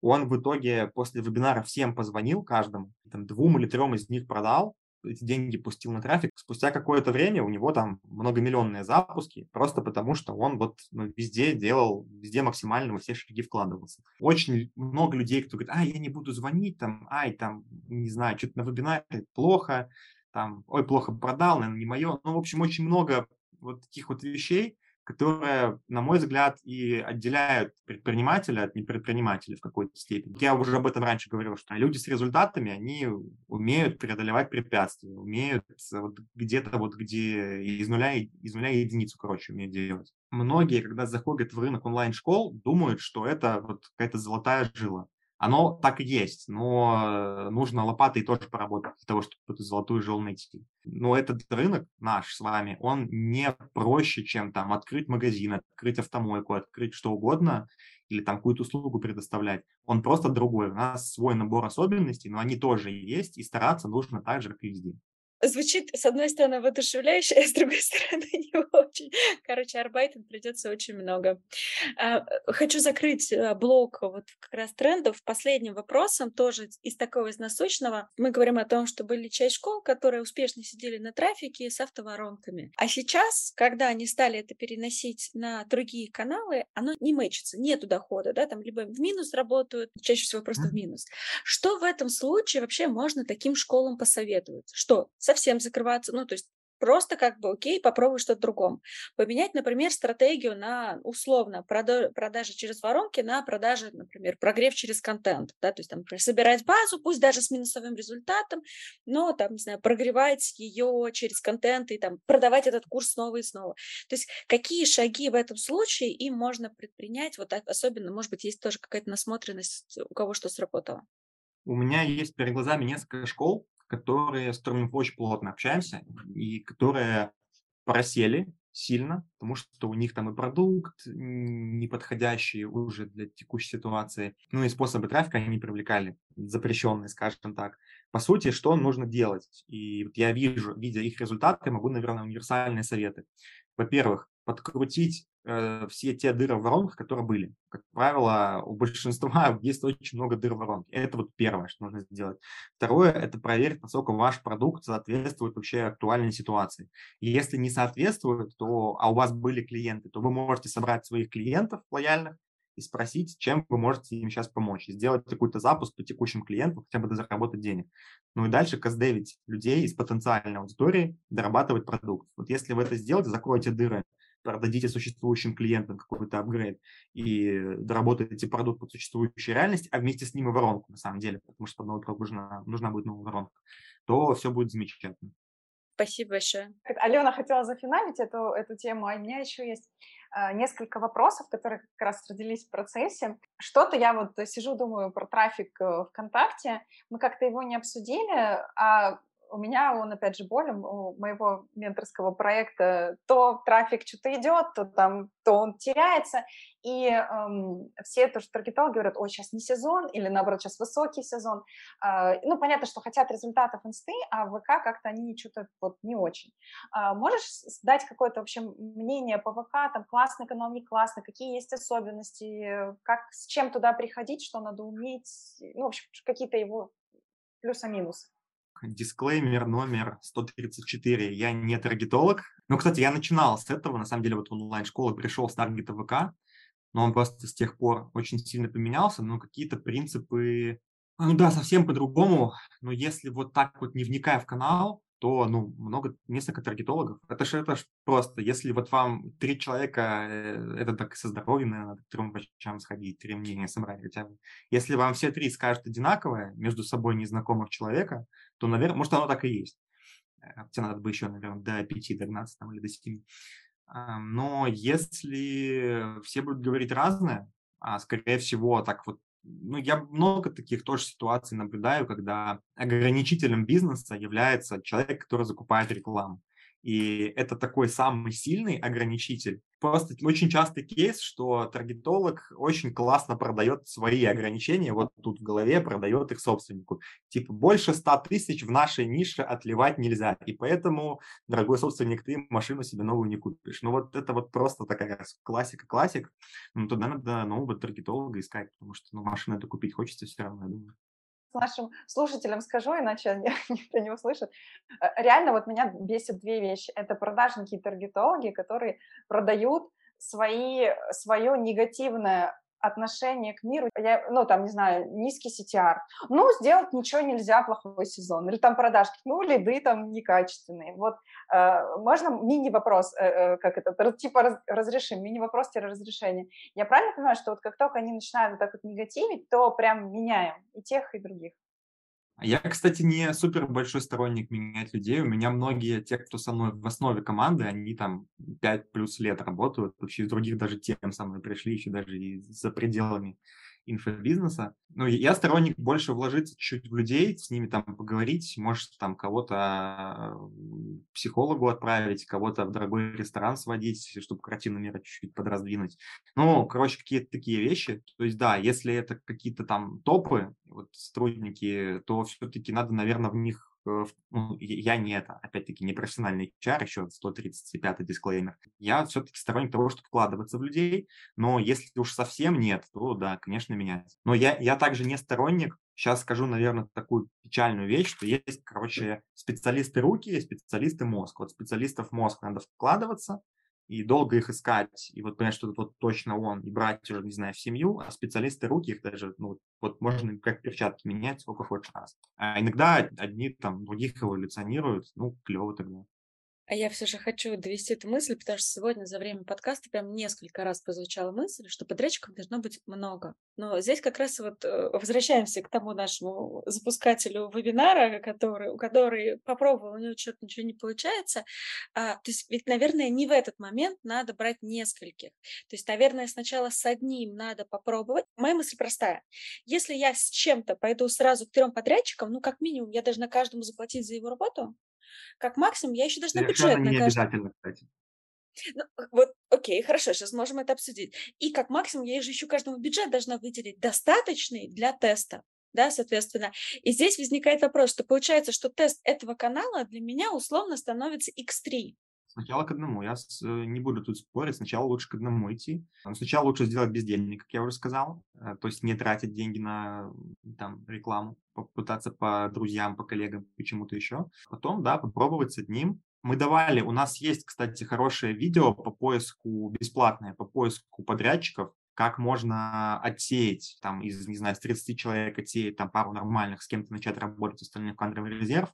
он в итоге после вебинара всем позвонил, каждому, там двум или трем из них продал, эти деньги пустил на трафик, спустя какое-то время у него там многомиллионные запуски, просто потому что он вот ну, везде делал, везде максимально во все шаги вкладывался. Очень много людей, кто говорит, а, я не буду звонить, там, ай, там, не знаю, что-то на вебинаре плохо, там, ой, плохо продал, наверное, не мое. Ну, в общем, очень много вот таких вот вещей, которые, на мой взгляд, и отделяют предпринимателя от непредпринимателя в какой-то степени. Я уже об этом раньше говорил, что люди с результатами, они умеют преодолевать препятствия, умеют вот где-то вот где из нуля, из нуля единицу, короче, умеют делать. Многие, когда заходят в рынок онлайн-школ, думают, что это вот какая-то золотая жила. Оно так и есть, но нужно лопатой тоже поработать для того, чтобы эту золотую жилу найти. Но этот рынок наш с вами, он не проще, чем там открыть магазин, открыть автомойку, открыть что угодно или там какую-то услугу предоставлять. Он просто другой. У нас свой набор особенностей, но они тоже есть, и стараться нужно так же, как и везде звучит, с одной стороны, воодушевляюще, а с другой стороны, не очень. Короче, арбайтен придется очень много. А, хочу закрыть э, блок вот как раз трендов последним вопросом, тоже из такого, из насущного. Мы говорим о том, что были часть школ, которые успешно сидели на трафике с автоворонками. А сейчас, когда они стали это переносить на другие каналы, оно не мэчится, нету дохода, да, там либо в минус работают, чаще всего просто в минус. Что в этом случае вообще можно таким школам посоветовать? Что совсем закрываться, ну, то есть просто как бы окей, попробуй что-то другом. Поменять, например, стратегию на условно продажи через воронки на продажи, например, прогрев через контент, да, то есть там собирать базу, пусть даже с минусовым результатом, но там, не знаю, прогревать ее через контент и там продавать этот курс снова и снова. То есть какие шаги в этом случае им можно предпринять, вот так, особенно, может быть, есть тоже какая-то насмотренность, у кого что сработало. У меня есть перед глазами несколько школ, которые, с которыми очень плотно общаемся и которые просели сильно, потому что у них там и продукт неподходящий уже для текущей ситуации, ну и способы трафика они привлекали, запрещенные, скажем так. По сути, что нужно делать? И вот я вижу, видя их результаты, могу, наверное, универсальные советы. Во-первых, подкрутить все те дыры в воронках, которые были. Как правило, у большинства есть очень много дыр в воронке. Это вот первое, что нужно сделать. Второе – это проверить, насколько ваш продукт соответствует вообще актуальной ситуации. Если не соответствует, то, а у вас были клиенты, то вы можете собрать своих клиентов лояльных и спросить, чем вы можете им сейчас помочь. Сделать какой-то запуск по текущим клиентам, хотя бы заработать денег. Ну и дальше каздевить людей из потенциальной аудитории, дорабатывать продукт. Вот если вы это сделаете, закроете дыры продадите существующим клиентам какой-то апгрейд и доработаете продукт под существующей реальность, а вместе с ним и воронку, на самом деле, потому что под новый продукт нужна, нужна будет новая воронка, то все будет замечательно. Спасибо большое. Алена хотела зафиналить эту, эту тему, а у меня еще есть э, несколько вопросов, которые как раз родились в процессе. Что-то я вот сижу, думаю про трафик э, ВКонтакте. Мы как-то его не обсудили, а у меня он, опять же, болен у моего менторского проекта. То трафик что-то идет, то там, то он теряется. И эм, все тоже таргетологи говорят, ой, сейчас не сезон, или наоборот, сейчас высокий сезон. Э, ну, понятно, что хотят результатов инсты, а в ВК как-то они что-то вот не очень. Э, можешь дать какое-то вообще мнение по ВК, там классный канал, не классный, какие есть особенности, как, с чем туда приходить, что надо уметь, ну, в общем, какие-то его плюсы-минусы? Дисклеймер номер 134. Я не таргетолог. Ну, кстати, я начинал с этого. На самом деле, вот в онлайн-школу пришел с таргета ВК, но он просто с тех пор очень сильно поменялся. Но какие-то принципы, ну да, совсем по-другому. Но если вот так вот не вникая в канал, то ну, много, несколько таргетологов. Это же это ж просто, если вот вам три человека, э, это так со здоровьем, наверное, к трем врачам сходить, три мнения собрать хотя бы. Если вам все три скажут одинаковое, между собой незнакомых человека, то, наверное, может, оно так и есть. Э, хотя надо бы еще, наверное, до пяти догнаться там или до семи. Но если все будут говорить разное, а скорее всего так вот ну, я много таких тоже ситуаций наблюдаю, когда ограничителем бизнеса является человек, который закупает рекламу. И это такой самый сильный ограничитель. Просто очень частый кейс, что таргетолог очень классно продает свои ограничения, вот тут в голове продает их собственнику. Типа больше 100 тысяч в нашей нише отливать нельзя, и поэтому, дорогой собственник, ты машину себе новую не купишь. Ну вот это вот просто такая классика-классик. Ну туда надо нового таргетолога искать, потому что ну, машину это купить хочется все равно, я думаю нашим слушателям скажу, иначе никто не услышит. Э, реально вот меня бесит две вещи. Это продажники и таргетологи, которые продают свои, свое негативное отношение к миру, я, ну, там, не знаю, низкий CTR, ну, сделать ничего нельзя, плохой сезон, или там продажки, ну, лиды там некачественные. Вот э, можно мини-вопрос, э, э, как это, типа раз, разрешим, мини-вопрос-разрешение. Я правильно понимаю, что вот как только они начинают вот так вот негативить, то прям меняем и тех, и других? Я, кстати, не супер большой сторонник менять людей. У меня многие, те, кто со мной в основе команды, они там 5 плюс лет работают, вообще из других даже тем со мной пришли, еще даже и за пределами инфобизнеса. Ну, я сторонник больше вложиться чуть-чуть в людей, с ними там поговорить, может, там кого-то психологу отправить, кого-то в дорогой ресторан сводить, чтобы картину мира чуть-чуть подраздвинуть. Ну, короче, какие-то такие вещи. То есть, да, если это какие-то там топы, вот сотрудники, то все-таки надо, наверное, в них я не это, опять-таки, не профессиональный HR, еще 135-й дисклеймер. Я все-таки сторонник того, чтобы вкладываться в людей, но если уж совсем нет, то да, конечно, менять. Но я, я также не сторонник, сейчас скажу, наверное, такую печальную вещь, что есть, короче, специалисты руки, специалисты мозг. Вот специалистов мозг надо вкладываться, и долго их искать, и вот понять, что это вот точно он, и брать уже, не знаю, в семью, а специалисты руки их даже, ну, вот можно как перчатки менять сколько хочешь раз. А иногда одни там других эволюционируют, ну, клево тогда. А я все же хочу довести эту мысль, потому что сегодня за время подкаста прям несколько раз прозвучала мысль, что подрядчиков должно быть много. Но здесь как раз вот э, возвращаемся к тому нашему запускателю вебинара, который, у который попробовал, у него что-то ничего не получается. А, то есть ведь, наверное, не в этот момент надо брать нескольких. То есть, наверное, сначала с одним надо попробовать. Моя мысль простая. Если я с чем-то пойду сразу к трем подрядчикам, ну, как минимум, я должна каждому заплатить за его работу, как максимум я еще должна Совершенно бюджет на каждый. обязательно, кстати. Ну, вот, окей, хорошо, сейчас можем это обсудить. И как максимум я же еще каждому бюджет должна выделить достаточный для теста. Да, соответственно. И здесь возникает вопрос, что получается, что тест этого канала для меня условно становится X3. Сначала к одному. Я с, э, не буду тут спорить. Сначала лучше к одному идти. Сначала лучше сделать бездельник, как я уже сказал. Э, то есть не тратить деньги на там, рекламу. Попытаться по друзьям, по коллегам, почему-то еще. Потом, да, попробовать с одним. Мы давали, у нас есть, кстати, хорошее видео по поиску, бесплатное, по поиску подрядчиков, как можно отсеять, там, из, не знаю, с 30 человек отсеять там пару нормальных, с кем-то начать работать, остальных кадровый резерв.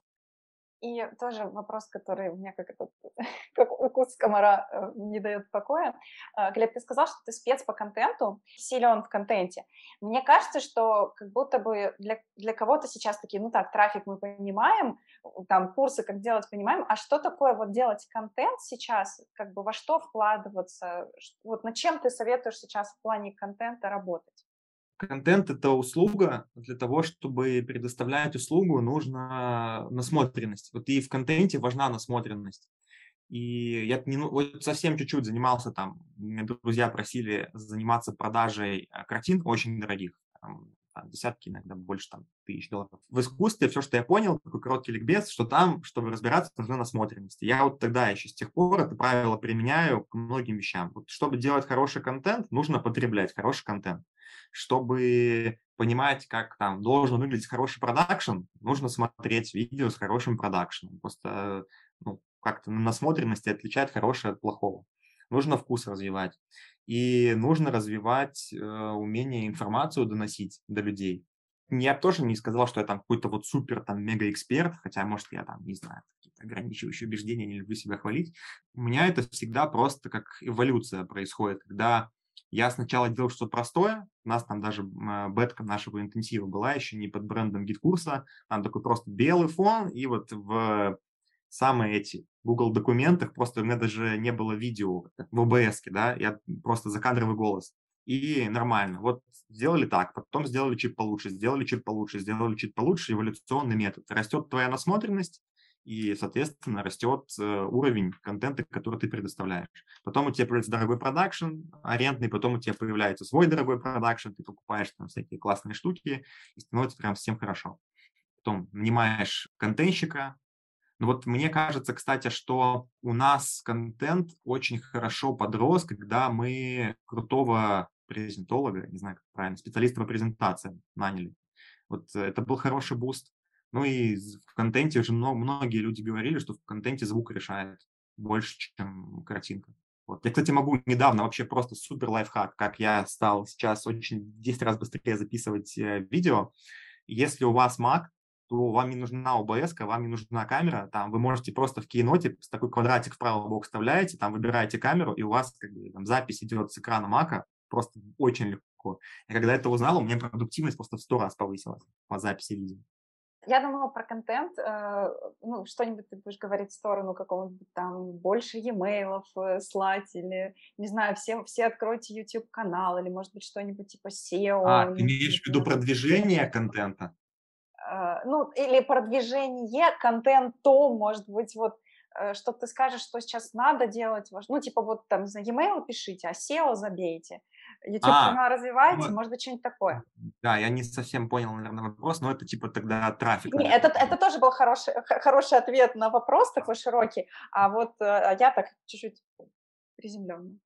И тоже вопрос, который меня как, этот, как укус комара э, не дает покоя. А, Глеб, ты сказал, что ты спец по контенту, силен в контенте. Мне кажется, что как будто бы для, для кого-то сейчас такие, ну так, трафик мы понимаем, там курсы, как делать, понимаем, а что такое вот делать контент сейчас, как бы во что вкладываться, вот над чем ты советуешь сейчас в плане контента работать? Контент – это услуга. Для того, чтобы предоставлять услугу, нужна насмотренность. Вот и в контенте важна насмотренность. И я не, ну, вот совсем чуть-чуть занимался там, друзья просили заниматься продажей а, картин очень дорогих, там, там, десятки, иногда больше там, тысяч долларов. В искусстве все, что я понял, такой короткий ликбез, что там, чтобы разбираться, нужна насмотренность. Я вот тогда еще с тех пор это правило применяю к многим вещам. Вот, чтобы делать хороший контент, нужно потреблять хороший контент чтобы понимать, как там должен выглядеть хороший продакшн, нужно смотреть видео с хорошим продакшеном. Просто ну, как-то на насмотренности отличать хорошее от плохого. Нужно вкус развивать. И нужно развивать э, умение информацию доносить до людей. Я тоже не сказал, что я там какой-то вот супер там мега-эксперт, хотя, может, я там, не знаю, какие-то ограничивающие убеждения, не люблю себя хвалить. У меня это всегда просто как эволюция происходит, когда я сначала делал что-то простое, у нас там даже а, бетка нашего интенсива была еще не под брендом GetCourse а, там такой просто белый фон, и вот в самые эти Google документах просто у меня даже не было видео в OBS, да, я просто закадровый голос. И нормально. Вот сделали так, потом сделали чуть получше, сделали чуть получше, сделали чуть получше, эволюционный метод. Растет твоя насмотренность, и, соответственно, растет э, уровень контента, который ты предоставляешь. Потом у тебя появляется дорогой продакшн арендный, потом у тебя появляется свой дорогой продакшн, ты покупаешь там всякие классные штуки, и становится прям всем хорошо. Потом нанимаешь контентщика. Ну вот мне кажется, кстати, что у нас контент очень хорошо подрос, когда мы крутого презентолога, не знаю, как правильно, специалиста по презентациям наняли. Вот это был хороший boost. Ну и в контенте уже много, многие люди говорили, что в контенте звук решает больше, чем картинка. Вот. Я, кстати, могу недавно вообще просто супер лайфхак, как я стал сейчас очень 10 раз быстрее записывать э, видео. Если у вас Mac, то вам не нужна OBS, вам не нужна камера, там вы можете просто в с такой квадратик в правый бок вставляете, там выбираете камеру, и у вас как бы, там, запись идет с экрана Mac, просто очень легко. И когда это узнал, у меня продуктивность просто в 100 раз повысилась по записи видео. Я думала про контент, э, ну, что-нибудь ты будешь говорить в сторону какого-нибудь там больше e-mail э, слать или, не знаю, все, все откройте YouTube-канал или, может быть, что-нибудь типа SEO. А, ты имеешь в виду продвижение контента? Э, ну, или продвижение контентом, может быть, вот что ты скажешь, что сейчас надо делать, ну, типа вот там, не знаю, e-mail пишите, а SEO забейте. YouTube-канал а, развиваете, ну, может быть, что-нибудь такое. Да, я не совсем понял, наверное, вопрос, но это типа тогда трафик. Не, это, это тоже был хороший, хороший ответ на вопрос такой широкий, а вот а я так чуть-чуть приземленно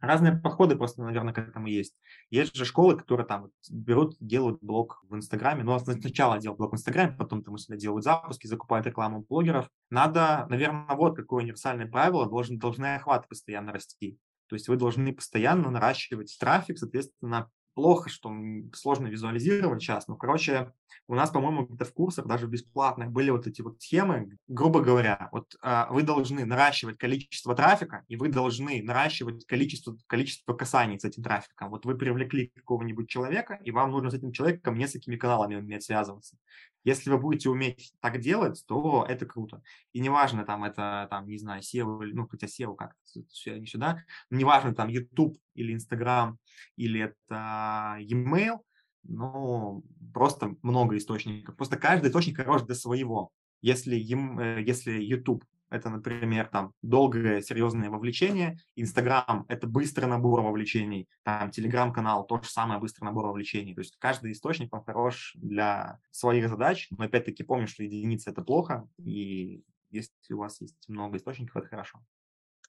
Разные подходы просто, наверное, к этому есть. Есть же школы, которые там берут, делают блог в Инстаграме. Ну, сначала делают блог в Инстаграме, потом там себя делают запуски, закупают рекламу блогеров. Надо, наверное, вот какое универсальное правило, должен, должны охваты постоянно расти. То есть вы должны постоянно наращивать трафик, соответственно, плохо, что сложно визуализировать сейчас. Но, короче, у нас, по-моему, где-то в курсах, даже бесплатных, были вот эти вот схемы. Грубо говоря, вот а, вы должны наращивать количество трафика, и вы должны наращивать количество, количество касаний с этим трафиком. Вот вы привлекли какого-нибудь человека, и вам нужно с этим человеком несколькими каналами уметь связываться. Если вы будете уметь так делать, то это круто. И неважно, там, это, там, не знаю, SEO, ну, хотя SEO как все не сюда, неважно, там, YouTube или Instagram, или это e-mail, ну, просто много источников. Просто каждый источник хорош для своего. Если, им, э, если YouTube это, например, там долгое серьезное вовлечение, Инстаграм – это быстрый набор вовлечений, там Телеграм-канал – то же самое быстрый набор вовлечений. То есть каждый источник он хорош для своих задач, но опять-таки помню, что единица – это плохо, и если у вас есть много источников, это хорошо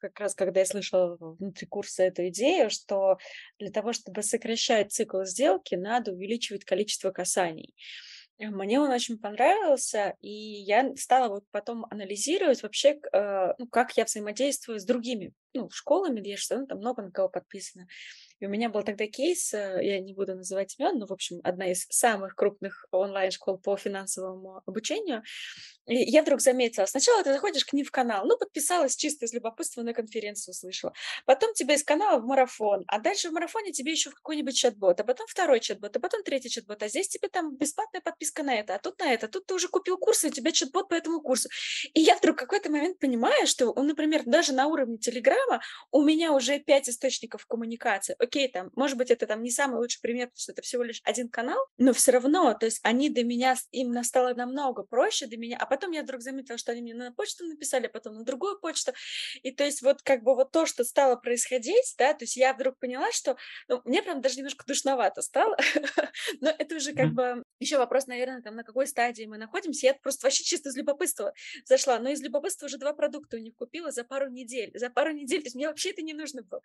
как раз когда я слышала внутри курса эту идею, что для того, чтобы сокращать цикл сделки, надо увеличивать количество касаний. Мне он очень понравился, и я стала вот потом анализировать вообще, э, ну, как я взаимодействую с другими ну, школами, где я что ну, там много на кого подписано. И у меня был тогда кейс, э, я не буду называть имен, но, в общем, одна из самых крупных онлайн-школ по финансовому обучению. И я вдруг заметила, сначала ты заходишь к ним в канал, ну, подписалась чисто из любопытства на конференцию услышала. Потом тебе из канала в марафон, а дальше в марафоне тебе еще в какой-нибудь чат-бот, а потом второй чат-бот, а потом третий чат-бот, а здесь тебе там бесплатная подписка на это, а тут на это, тут ты уже купил курс, и у тебя чат-бот по этому курсу. И я вдруг в какой-то момент понимаю, что, например, даже на уровне Телеграма у меня уже пять источников коммуникации окей, там, может быть, это там не самый лучший пример, потому что это всего лишь один канал, но все равно, то есть они до меня, им стало намного проще до меня, а потом я вдруг заметила, что они мне на почту написали, а потом на другую почту, и то есть вот как бы вот то, что стало происходить, да, то есть я вдруг поняла, что, ну, мне прям даже немножко душновато стало, но это уже как бы еще вопрос, наверное, там, на какой стадии мы находимся, я просто вообще чисто из любопытства зашла, но из любопытства уже два продукта у них купила за пару недель, за пару недель, то есть мне вообще это не нужно было,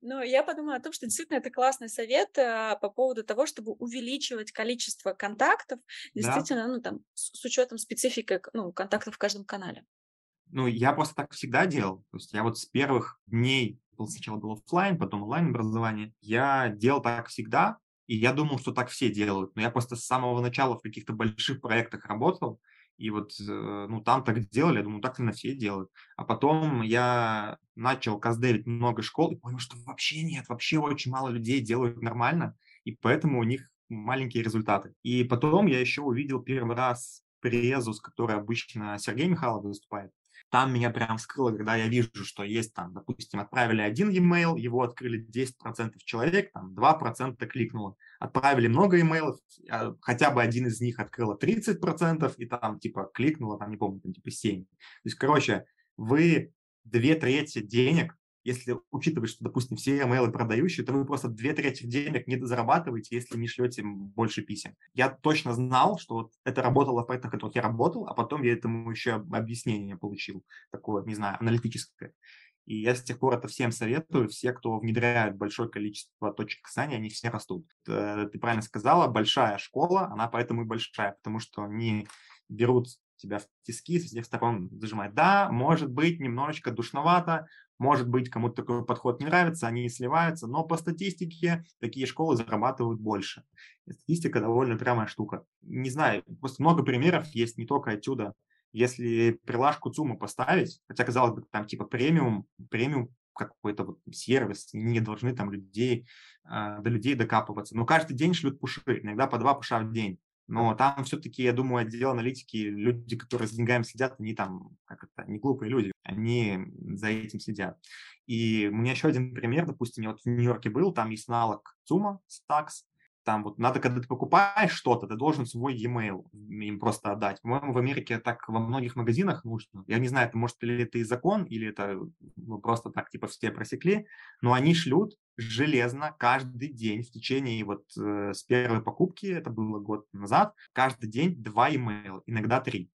но я подумала о том, что действительно это классный совет а, по поводу того, чтобы увеличивать количество контактов, действительно, да. ну, там, с, с учетом специфики, ну, контактов в каждом канале. Ну, я просто так всегда делал. То есть я вот с первых дней, сначала был офлайн, потом онлайн образование, я делал так всегда, и я думал, что так все делают. Но я просто с самого начала в каких-то больших проектах работал, и вот, э, ну, там так делали, я думаю, так, наверное, все делают. А потом я начал каздевить много школ и понял, что вообще нет, вообще очень мало людей делают нормально, и поэтому у них маленькие результаты. И потом я еще увидел первый раз презу, с которой обычно Сергей Михайлов выступает там меня прям вскрыло, когда я вижу, что есть там, допустим, отправили один e-mail, его открыли 10% человек, там 2% кликнуло. Отправили много e-mailов, а хотя бы один из них открыло 30%, и там типа кликнуло, там не помню, там типа 7. То есть, короче, вы две трети денег если учитывать, что, допустим, все email продающие, то вы просто две трети денег не зарабатываете, если не шлете больше писем. Я точно знал, что вот это работало в проектах, в которых я работал, а потом я этому еще объяснение получил, такое, не знаю, аналитическое. И я с тех пор это всем советую. Все, кто внедряет большое количество точек касания, они все растут. Э, ты правильно сказала, большая школа, она поэтому и большая, потому что они берут тебя в тиски со всех сторон зажимают. Да, может быть, немножечко душновато, может быть, кому-то такой подход не нравится, они сливаются, но по статистике такие школы зарабатывают больше. Статистика довольно прямая штука. Не знаю, просто много примеров есть не только отсюда. Если прилажку ЦУМа поставить, хотя, казалось бы, там типа премиум, премиум какой-то вот сервис, не должны там людей, э, до людей докапываться. Но каждый день шлют пуши, иногда по два пуша в день. Но там все-таки, я думаю, отдел аналитики, люди, которые с деньгами следят, они там, как это, не глупые люди, они за этим следят. И у меня еще один пример, допустим, я вот в Нью-Йорке был, там есть аналог ЦУМа, Stacks, там вот надо, когда ты покупаешь что-то, ты должен свой e-mail им просто отдать. По-моему, в Америке так во многих магазинах нужно. Я не знаю, это может ли это и закон, или это ну, просто так типа все просекли, но они шлют железно каждый день в течение вот э, с первой покупки, это было год назад, каждый день два e-mail, иногда три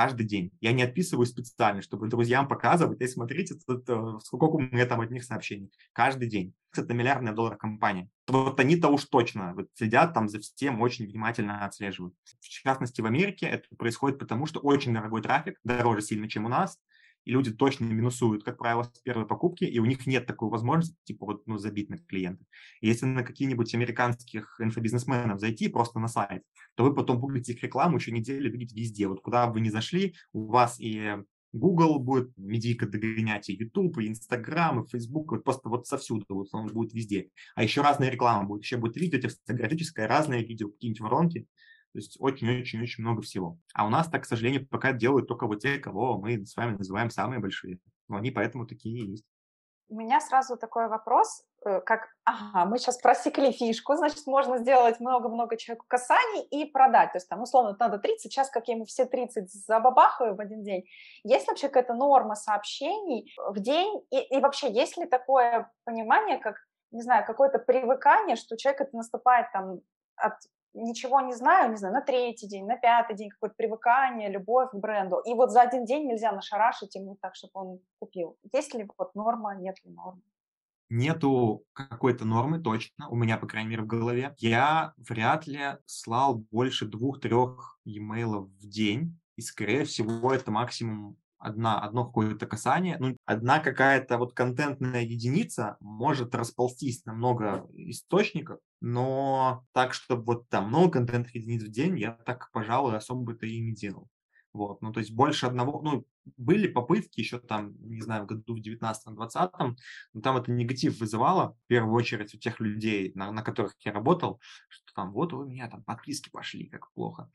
каждый день. Я не отписываю специально, чтобы друзьям показывать, и смотрите, э, сколько у меня там от них сообщений. Каждый день. Это миллиардная доллар компания. Вот они-то уж точно вот, следят там за всем, очень внимательно отслеживают. В частности, в Америке это происходит потому, что очень дорогой трафик, дороже сильно, чем у нас, и люди точно минусуют, как правило, с первой покупки, и у них нет такой возможности, типа, вот, ну, забить на клиента. если на какие-нибудь американских инфобизнесменов зайти просто на сайт, то вы потом будете их рекламу еще неделю видеть везде. Вот куда бы вы ни зашли, у вас и Google будет медийка догонять, и YouTube, и Instagram, и Facebook, вот просто вот совсюду, вот он будет везде. А еще разная реклама будет, еще будет видео фотографическое, разные видео, какие-нибудь воронки. То есть очень-очень-очень много всего. А у нас так, к сожалению, пока делают только вот те, кого мы с вами называем самые большие. Но они поэтому такие и есть. У меня сразу такой вопрос, э, как, ага, мы сейчас просекли фишку, значит, можно сделать много-много человеку касаний и продать. То есть там, условно, надо 30, сейчас как я ему все 30 забабахаю в один день. Есть вообще какая-то норма сообщений в день? И, и вообще, есть ли такое понимание, как, не знаю, какое-то привыкание, что человек это наступает там от ничего не знаю, не знаю, на третий день, на пятый день какое-то привыкание, любовь к бренду. И вот за один день нельзя нашарашить ему так, чтобы он купил. Есть ли вот норма, нет ли нормы? Нету какой-то нормы точно, у меня, по крайней мере, в голове. Я вряд ли слал больше двух-трех e-mail в день, и, скорее всего, это максимум одна, одно какое-то касание, ну, одна какая-то вот контентная единица может расползтись на много источников, но так, чтобы вот там много контентных единиц в день, я так, пожалуй, особо-то и не делал. Вот, ну, то есть больше одного, ну, были попытки еще там, не знаю, в году в 19-20, но там это негатив вызывало, в первую очередь у тех людей, на, на которых я работал, что там вот у меня там подписки пошли, как плохо.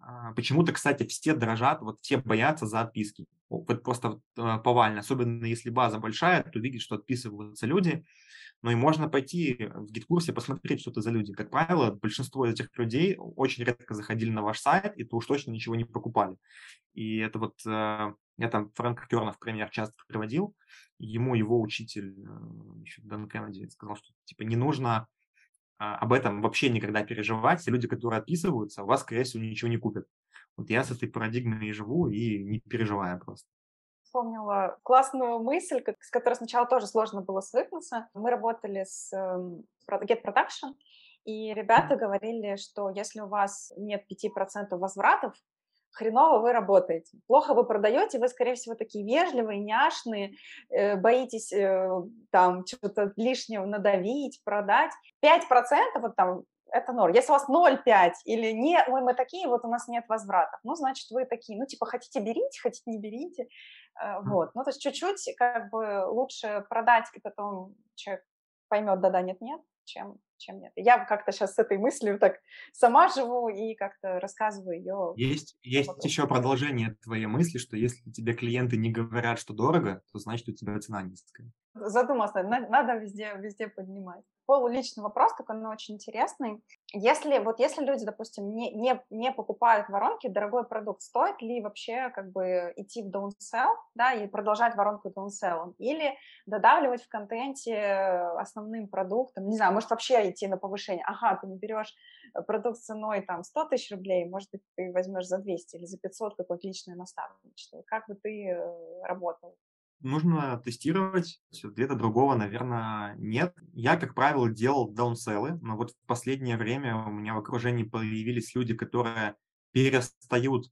А, почему-то, кстати, все дрожат, вот все боятся за отписки. Вот просто а, повально, особенно если база большая, то видишь, что отписываются люди. Ну и можно пойти в гид-курсе посмотреть, что это за люди. Как правило, большинство из этих людей очень редко заходили на ваш сайт, и то уж точно ничего не покупали. И это вот, а, я там Фрэнк Кернов пример часто приводил, ему его учитель, еще Дэн Кеннеди, сказал, что типа не нужно об этом вообще никогда переживать. Все люди, которые отписываются, у вас, скорее всего, ничего не купят. Вот я с этой парадигмой и живу, и не переживаю просто. Вспомнила классную мысль, с которой сначала тоже сложно было свыкнуться. Мы работали с эм, Get Production, и ребята говорили, что если у вас нет 5% возвратов, хреново вы работаете, плохо вы продаете, вы, скорее всего, такие вежливые, няшные, э, боитесь э, там что-то лишнего надавить, продать. 5% вот там это норм. Если у вас 0,5 или не, мы, мы такие, вот у нас нет возвратов, ну, значит, вы такие, ну, типа, хотите берите, хотите не берите, э, вот. Ну, то есть чуть-чуть как бы лучше продать, и потом человек поймет, да-да, нет-нет, чем чем нет. Я как-то сейчас с этой мыслью так сама живу и как-то рассказываю ее. Есть, есть еще продолжение твоей мысли, что если тебе клиенты не говорят, что дорого, то значит у тебя цена низкая. Задумался, надо везде, везде поднимать. Полуличный вопрос, такой, но очень интересный. Если, вот если люди, допустим, не, не, не покупают воронки, дорогой продукт, стоит ли вообще как бы идти в downsell, да, и продолжать воронку downsell, или додавливать в контенте основным продуктом, не знаю, может вообще идти на повышение. Ага, ты не берешь продукт ценой там 100 тысяч рублей, может быть, ты возьмешь за 200 или за 500 какое-то личное наставничество. Как бы ты э, работал? Нужно тестировать. Где-то другого, наверное, нет. Я, как правило, делал даунселлы, но вот в последнее время у меня в окружении появились люди, которые перестают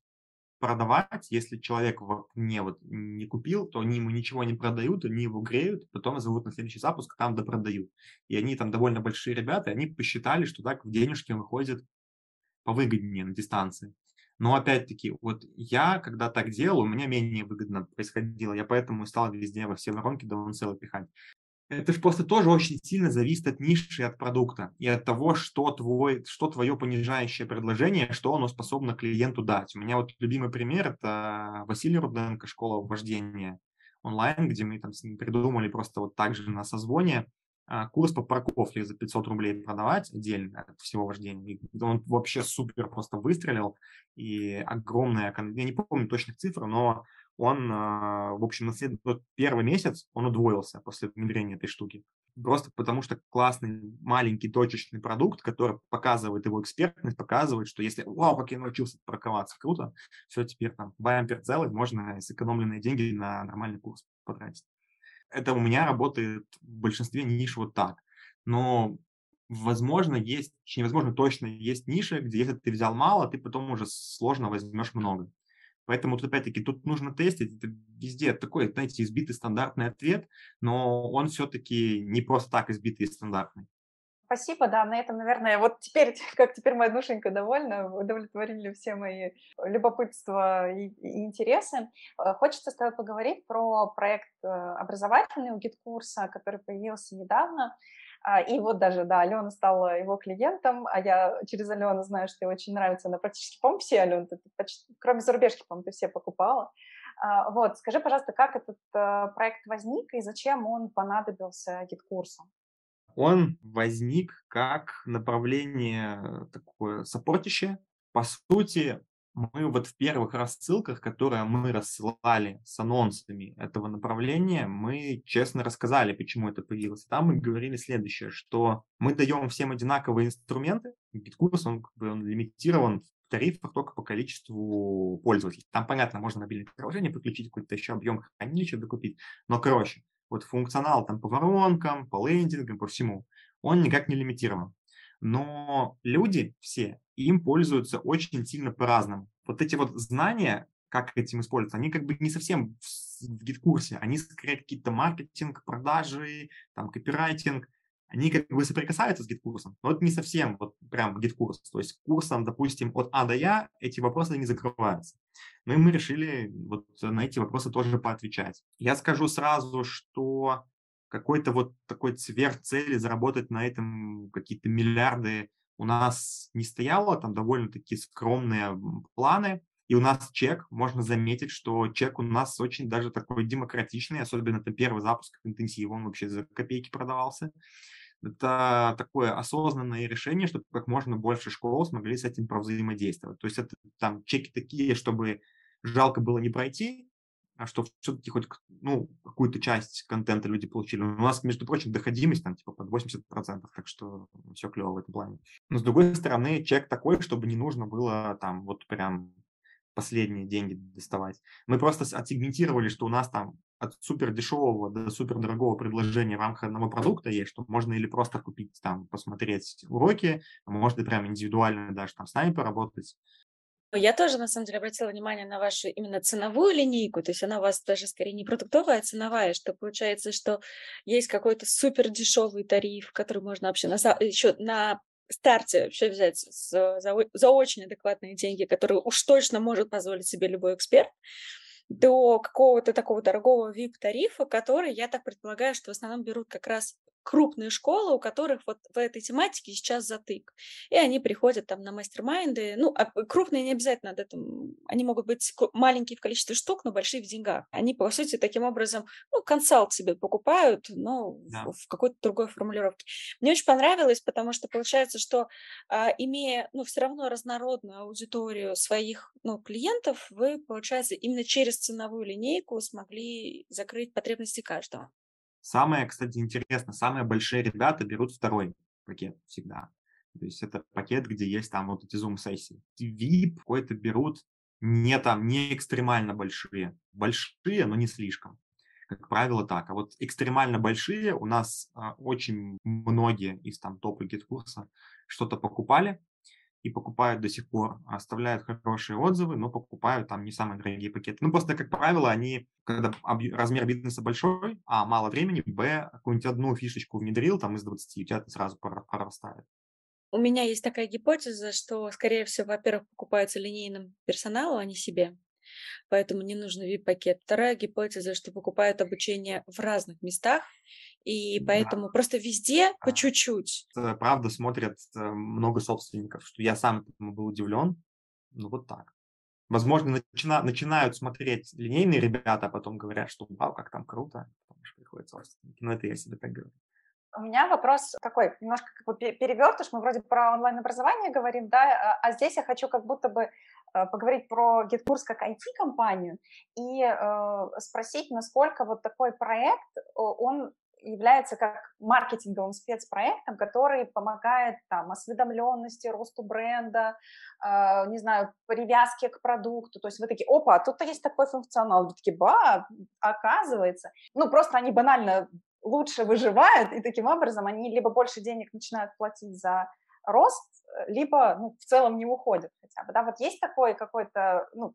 продавать, если человек не, вот, не купил, то они ему ничего не продают, они его греют, потом зовут на следующий запуск, там допродают. И они там довольно большие ребята, они посчитали, что так в денежке выходит повыгоднее на дистанции. Но опять-таки, вот я, когда так делал, у меня менее выгодно происходило. Я поэтому стал везде во все воронки даунселлы пихать. это же просто тоже очень сильно зависит от ниши, от продукта и от того, что, твой, что твое понижающее предложение, что оно способно клиенту дать. У меня вот любимый пример – это Василий Руденко, школа вождения онлайн, где мы там с ним придумали просто вот так же на созвоне курс по парковке за 500 рублей продавать отдельно от всего вождения. Он вообще супер просто выстрелил, и огромная, я не помню точных цифр, но он, а, в общем, на след... первый месяц он удвоился после внедрения этой штуки. Просто потому что классный маленький точечный продукт, который показывает его экспертность, показывает, что если, вау, как я научился парковаться, круто, все, теперь там бампер целый, можно сэкономленные деньги на нормальный курс потратить. Это у меня работает в большинстве ниш вот так. Но возможно, есть, невозможно точно, есть ниши, где если ты взял мало, ты потом уже сложно возьмешь много. Поэтому, тут, опять-таки, тут нужно тестить. Это везде такой, знаете, избитый стандартный ответ, но он все-таки не просто так избитый и стандартный. Спасибо, да, на этом, наверное, вот теперь, как теперь моя душенька довольна, удовлетворили все мои любопытства и, и интересы. Э, хочется с тобой поговорить про проект э, образовательный у GetCourse а, который появился недавно. А, и вот даже, да, Алена стала его клиентом, а я через Алену знаю, что ей очень нравится. Она практически, по-моему, все, Алена, кроме зарубежки, по-моему, ты все покупала. А, вот, скажи, пожалуйста, как этот э, проект возник и зачем он понадобился GetCourse у? Он возник как направление такое support ящее. По сути, мы вот в первых рассылках, которые мы рассылали с анонсами этого направления, мы честно рассказали, почему это появилось. Там мы говорили следующее, что мы даем всем одинаковые инструменты. Биткурс, он, как бы, он лимитирован в тарифах только по количеству пользователей. Там, понятно, можно мобильное приложение подключить, какой-то еще объем хранилища докупить, но, короче, вот функционал там по воронкам, по лендингам, по всему, он никак не лимитирован. Но люди все им пользуются очень сильно по-разному. Вот эти вот знания, как этим использоваться, они как бы не совсем в GetCourse е, они скорее какие-то маркетинг, продажи, там, копирайтинг, они как бы соприкасаются с GetCourse ом, но это не совсем вот прям GetCourse. То есть курсом, допустим, от А до Я эти вопросы не закрываются. Ну и мы решили вот на эти вопросы тоже поотвечать. Я скажу сразу, что какой-то вот такой сверхцели заработать на этом какие-то миллиарды у нас не стояло, там довольно-таки скромные планы, и у нас чек, можно заметить, что чек у нас очень даже такой демократичный, особенно это первый запуск интенсива, он вообще за копейки продавался. Это такое осознанное решение, чтобы как можно больше школ смогли с этим взаимодействовать. То есть это там чеки такие, чтобы жалко было не пройти, а что все-таки хоть ну, какую-то часть контента люди получили. У нас, между прочим, доходимость там типа под 80%, так что все клево в этом плане. Но с другой стороны, чек такой, чтобы не нужно было там вот прям последние деньги доставать. Мы просто отсегментировали, что у нас там от супер дешевого до супер дорогого предложения в рамках одного продукта есть, что можно или просто купить там, посмотреть уроки, а можно прям индивидуально даже там с нами поработать. Я тоже, на самом деле, обратила внимание на вашу именно ценовую линейку, то есть она у вас даже скорее не продуктовая, а ценовая, что получается, что есть какой-то супер дешевый тариф, который можно вообще на, еще на старте вообще взять за, за, за очень адекватные деньги, которые уж точно может позволить себе любой эксперт, до какого-то такого дорогого VIP-тарифа, который, я так предполагаю, что в основном берут как раз крупные школы, у которых вот в этой тематике сейчас затык. И они приходят там на мастер-майнды. Ну, а крупные не обязательно над этим. Они могут быть маленькие в количестве штук, но большие в деньгах. Они, по сути, таким образом, ну, консалт себе покупают, но да. в, в какой-то другой формулировке. Мне очень понравилось, потому что получается, что а, имея, ну, все равно разнородную аудиторию своих, ну, клиентов, вы, получается, именно через ценовую линейку смогли закрыть потребности каждого. Самое, кстати, интересно, самые большие ребята берут второй пакет всегда. То есть это пакет, где есть там вот эти Zoom -сессии. VIP какой-то берут не там, не экстремально большие. Большие, но не слишком. Как правило, так. А вот экстремально большие у нас а, очень многие из там топа GetCourse а что-то покупали, и покупают до сих пор, оставляют хорошие отзывы, но покупают там не самые дорогие пакеты. Ну, просто, как правило, они, когда размер бизнеса большой, а мало времени, б, какую-нибудь одну фишечку внедрил, там из 20, у тебя это сразу прорастает. У меня есть такая гипотеза, что, скорее всего, во-первых, покупаются линейным персоналу, а не себе. Поэтому не нужен VIP-пакет. Вторая гипотеза, что покупают обучение в разных местах, И поэтому да. просто везде по чуть-чуть. Правда, смотрят э, много собственников, что я сам этому был удивлен. Ну, вот так. Возможно, начина, начинают смотреть линейные ребята, а потом говорят, что вау, как там круто, потому что приходят собственники. Но это я себе так говорю. У меня вопрос такой, немножко как бы перевертыш, мы вроде про онлайн-образование говорим, да, а, а здесь я хочу как будто бы э, поговорить про GitKurs как IT-компанию и э, спросить, насколько вот такой проект, он является как маркетинговым спецпроектом, который помогает там осведомленности, росту бренда, э, не знаю, привязке к продукту. То есть вы такие, опа, тут есть такой функционал. Вы такие, ба, оказывается. Ну, просто они банально лучше выживают, и таким образом они либо больше денег начинают платить за рост, либо ну, в целом не уходят хотя бы. Да? Вот есть такой какой-то, ну,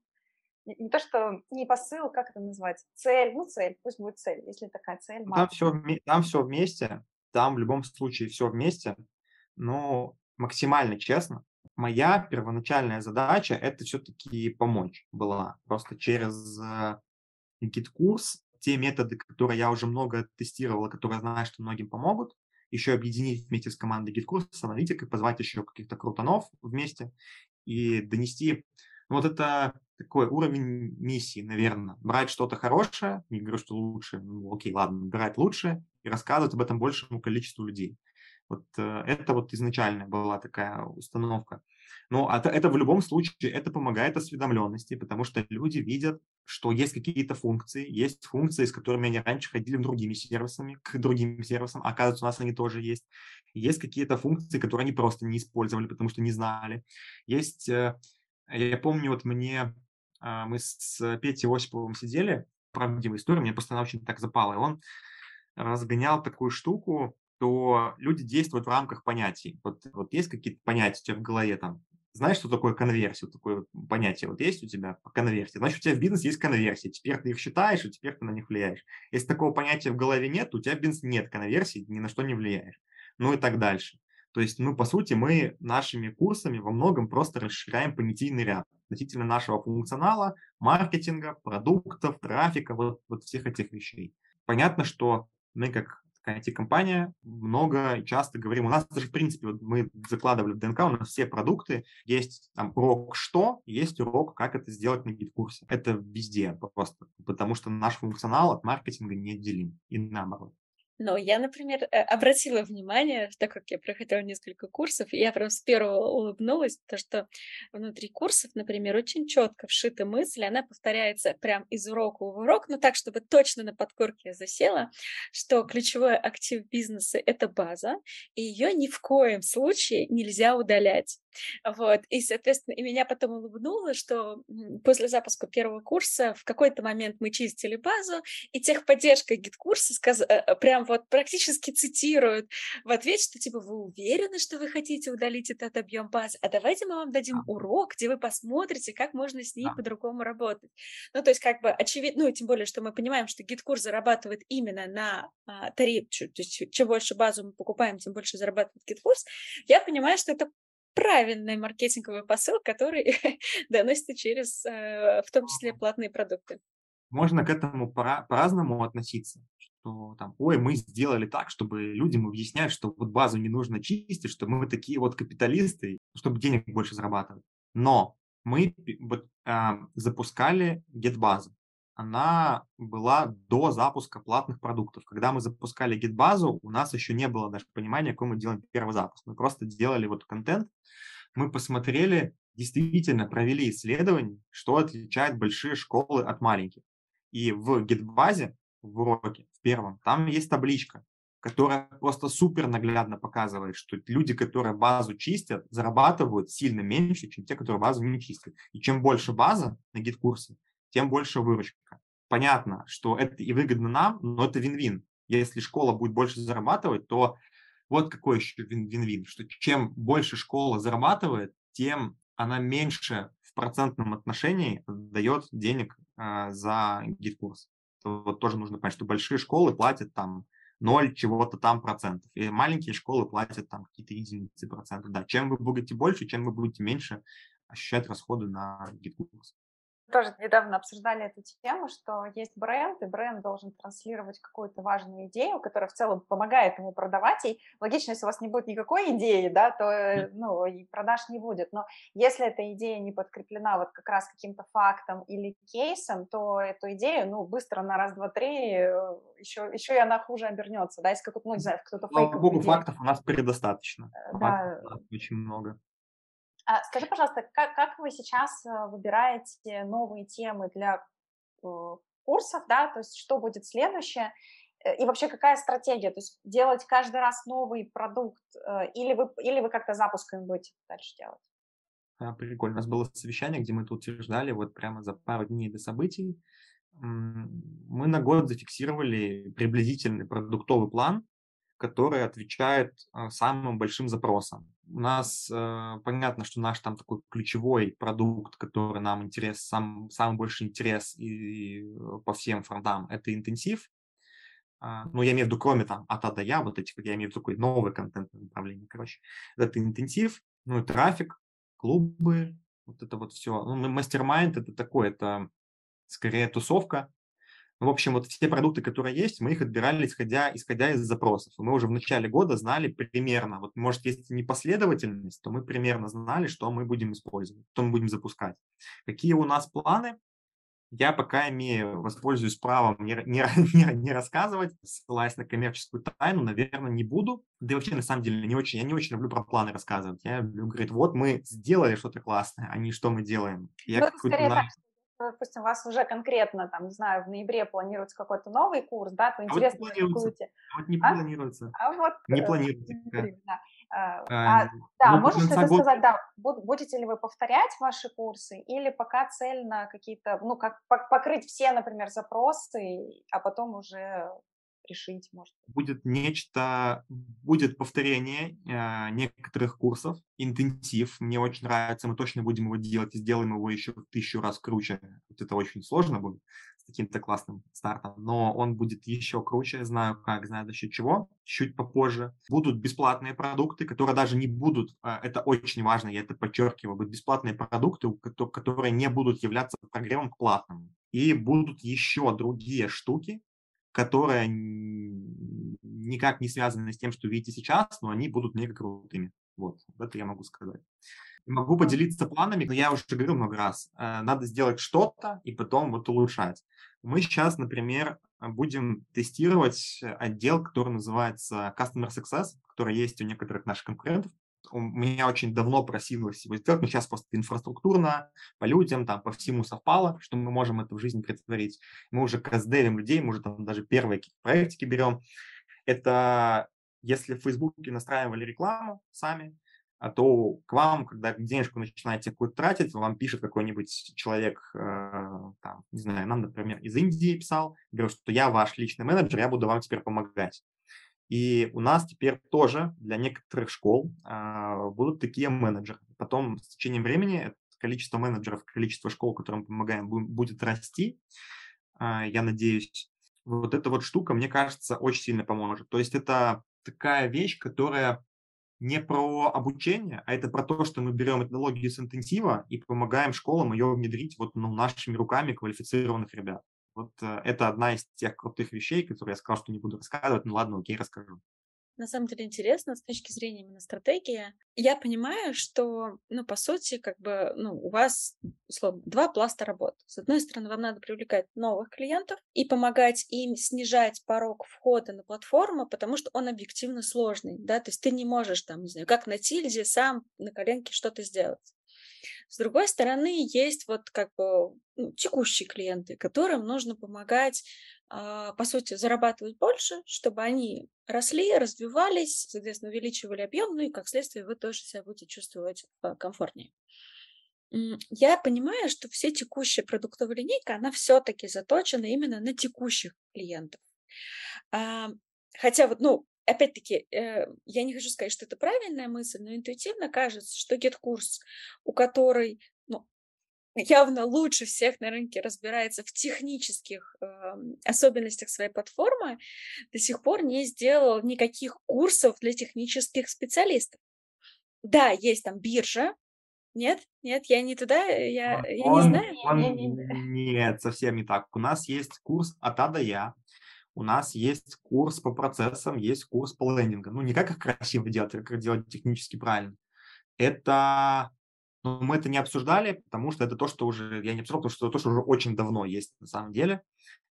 не, то, что не посыл, как это назвать, цель, ну, цель, пусть будет цель, если такая цель. Там все, там все вместе, там в любом случае все вместе, но максимально честно. Моя первоначальная задача – это все-таки помочь была. Просто через э, GetCourse те методы, которые я уже много тестировал, которые знаю, что многим помогут, еще объединить вместе с командой GetCourse, с аналитикой, позвать еще каких-то крутанов вместе и донести. Ну, вот это такой уровень миссии, наверное. Брать что-то хорошее, не говорю, что лучше, ну, окей, ладно, брать лучше и рассказывать об этом большему количеству людей. Вот э, это вот изначально была такая установка. Но это, это в любом случае, это помогает осведомленности, потому что люди видят, что есть какие-то функции, есть функции, с которыми они раньше ходили другими сервисами, к другим сервисам, оказывается, у нас они тоже есть. Есть какие-то функции, которые они просто не использовали, потому что не знали. Есть, э, я помню, вот мне, а, мы с Петей Осиповым сидели, правдивая история, мне просто она очень так запала, и он разгонял такую штуку, то люди действуют в рамках понятий. Вот, вот есть какие-то понятия у тебя в голове, там, знаешь, что такое конверсия, такое понятие вот есть у тебя по конверсии, значит, у тебя в бизнесе есть конверсия, теперь ты их считаешь, и теперь ты на них влияешь. Если такого понятия в голове нет, у тебя в бизнесе нет конверсии, ни на что не влияешь. Ну и так дальше. То есть, ну, по сути, мы нашими курсами во многом просто расширяем понятийный ряд относительно нашего функционала, маркетинга, продуктов, трафика, вот, вот всех этих вещей. Понятно, что мы как IT-компания, много и часто говорим, у нас даже, в принципе, вот мы закладывали в ДНК, у нас все продукты, есть там урок что, есть урок, как это сделать на гид-курсе. Это везде просто, потому что наш функционал от маркетинга неотделим и наоборот. Но я, например, э, обратила внимание, так как я проходила несколько курсов, и я прям с первого улыбнулась, то что внутри курсов, например, очень четко вшита мысль, она повторяется прям из урока в урок, но так, чтобы точно на подкорке засела, что ключевой актив бизнеса — это база, и ее ни в коем случае нельзя удалять. Вот, и, соответственно, и меня потом улыбнуло, что после запуска первого курса в какой-то момент мы чистили базу, и техподдержка GetCourse а сказ... Э, э, прям вот практически цитируют в ответ, что типа вы уверены, что вы хотите удалить этот объем базы, а давайте мы вам дадим урок, где вы посмотрите, как можно с ней по-другому работать. Ну, то есть как бы очевидно, ну, тем более, что мы понимаем, что GetCourse зарабатывает именно на а, тариф, то есть чем больше базу мы покупаем, тем больше зарабатывает GetCourse, я понимаю, что это правильный маркетинговый посыл, который доносится через, э, в том числе, платные продукты. Можно к этому по-разному относиться, что там, ой, мы сделали так, чтобы людям объяснять, что вот базу не нужно чистить, что мы такие вот капиталисты, чтобы денег больше зарабатывать. Но мы вот, э, запускали GetBазу. Она была до запуска платных продуктов. Когда мы запускали GitBазу, у нас еще не было даже понимания, какой мы делаем первый запуск. Мы просто делали вот контент, мы посмотрели, действительно провели исследование, что отличает большие школы от маленьких. И в гитбазе, в уроке, в первом, там есть табличка, которая просто супер наглядно показывает, что люди, которые базу чистят, зарабатывают сильно меньше, чем те, которые базу не чистят. И чем больше база на гид-курсе, тем больше выручка. Понятно, что это и выгодно нам, но это вин-вин. Если школа будет больше зарабатывать, то вот какой еще вин-вин, что чем больше школа зарабатывает, тем она меньше в процентном отношении дает денег э, за GetCourse. Вот тоже нужно понять, что большие школы платят там 0 чего-то там процентов, и маленькие школы платят там какие-то единицы процентов. Да, чем вы будете больше, чем вы будете меньше ощущать расходы на GetCourse. Тоже недавно обсуждали эту тему, что есть бренд, и бренд должен транслировать какую-то важную идею, которая в целом помогает ему продавать. И логично, если у вас не будет никакой идеи, да, то э, ну, и продаж не будет. Но если эта идея не подкреплена вот как раз каким-то фактом или кейсом, то эту идею, ну, быстро на раз, два, три еще, э, еще и она хуже обернется, да, если какой-то, ну, не знаю, кто-то фейковый. Богу, фактов у нас предостаточно. Э, да. Фактов у нас очень много. А, скажи, пожалуйста, как, как вы сейчас э, выбираете новые темы для э, курсов, да, то есть что будет следующее, э, и вообще какая стратегия, то есть делать каждый раз новый продукт, или вы, или вы как-то запусками будете дальше делать? А, прикольно. У нас было совещание, где мы это утверждали вот прямо за пару дней до событий. Мы на год зафиксировали приблизительный продуктовый план, который отвечает самым большим запросам у нас э, понятно, что наш там такой ключевой продукт, который нам интерес, сам, самый большой интерес и, и по всем фронтам, это интенсив. А, ну, я имею в виду, кроме там от А до Я, вот этих, я имею в виду такой новый контент направление, короче. Это интенсив, ну и трафик, клубы, вот это вот все. Ну, мастер-майнд это такое, это скорее тусовка, ну, в общем, вот все продукты, которые есть, мы их отбирали, исходя, исходя из запросов. И мы уже в начале года знали примерно, вот может, если не последовательность, то мы примерно знали, что мы будем использовать, что мы будем запускать. Какие у нас планы, я пока имею, воспользуюсь правом не, не, не, не рассказывать, ссылаясь на коммерческую тайну, наверное, не буду. Да и вообще, на самом деле, не очень, я не очень люблю про планы рассказывать. Я люблю говорить, вот мы сделали что-то классное, а не что мы делаем. Я ну, скорее так, допустим, у вас уже конкретно, там, не знаю, в ноябре планируется какой-то новый курс, да, то интересно, а вот какую а вот не а? планируется. А вот... Не э, планируется. Да. А, а, да, ну, можешь ли ты год... сказать, да, будете ли вы повторять ваши курсы или пока цель на какие-то, ну, как покрыть все, например, запросы, а потом уже решить, может Будет нечто, будет повторение э, некоторых курсов, интенсив, мне очень нравится, мы точно будем его делать и сделаем его еще в тысячу раз круче. Вот это очень сложно будет с таким-то классным стартом, но он будет еще круче, знаю как, знаю за счет чего, чуть попозже. Будут бесплатные продукты, которые даже не будут, э, это очень важно, я это подчеркиваю, будут бесплатные продукты, которые не будут являться прогревом к платному. И будут еще другие штуки, которые никак не связаны с тем, что видите сейчас, но они будут мега крутыми. Вот, это я могу сказать. Могу поделиться планами, но я уже говорил много раз. Э, надо сделать что-то и потом вот улучшать. Мы сейчас, например, будем тестировать отдел, который называется Customer Success, который есть у некоторых наших конкурентов у меня очень давно просилось его сделать, но сейчас просто инфраструктурно, по людям, там, по всему совпало, что мы можем это в жизнь претворить. Мы уже каздевим людей, мы уже там даже первые какие-то проектики берем. Это если в Фейсбуке настраивали рекламу сами, а то к вам, когда денежку начинаете какую-то тратить, вам пишет какой-нибудь человек, э, там, не знаю, нам, например, из Индии писал, говорит, что я ваш личный менеджер, я буду вам теперь помогать. И у нас теперь тоже для некоторых школ а, будут такие менеджеры. Потом с течением времени количество менеджеров, количество школ, которым помогаем, будет расти. А, я надеюсь, вот эта вот штука, мне кажется, очень сильно поможет. То есть это такая вещь, которая не про обучение, а это про то, что мы берем методологию с интенсива и помогаем школам ее внедрить вот ну, нашими руками квалифицированных ребят. Вот э, это одна из тех крутых вещей, которые я сказал, что не буду рассказывать. Ну ладно, окей, расскажу. На самом деле интересно с точки зрения именно стратегии. Я понимаю, что, ну, по сути, как бы, ну, у вас, условно, два пласта работ. С одной стороны, вам надо привлекать новых клиентов и помогать им снижать порог входа на платформу, потому что он объективно сложный, да, то есть ты не можешь там, не знаю, как на тильде сам на коленке что-то сделать. С другой стороны, есть вот как бы ну, текущие клиенты, которым нужно помогать, а, по сути, зарабатывать больше, чтобы они росли, развивались, соответственно, увеличивали объем, ну и как следствие вы тоже себя будете чувствовать а, комфортнее. Я понимаю, что все текущая продуктовая линейка, она все-таки заточена именно на текущих клиентов. Хотя вот, ну, опять-таки, э, я не хочу сказать, что это правильная мысль, но интуитивно кажется, что GetCourse, у которой ну, явно лучше всех на рынке разбирается в технических э, особенностях своей платформы, до сих пор не сделал никаких курсов для технических специалистов. Да, есть там биржа, Нет? Нет, я не туда, я, Он, я не знаю. он, нет, совсем не так. У нас есть курс от А до Я. У нас есть курс по процессам, есть курс по лендингам. Ну, не как их красиво делать, а как делать технически правильно. Это но мы это не обсуждали, потому что это то, что уже, я не обсуждал, потому что это то, что уже очень давно есть на самом деле.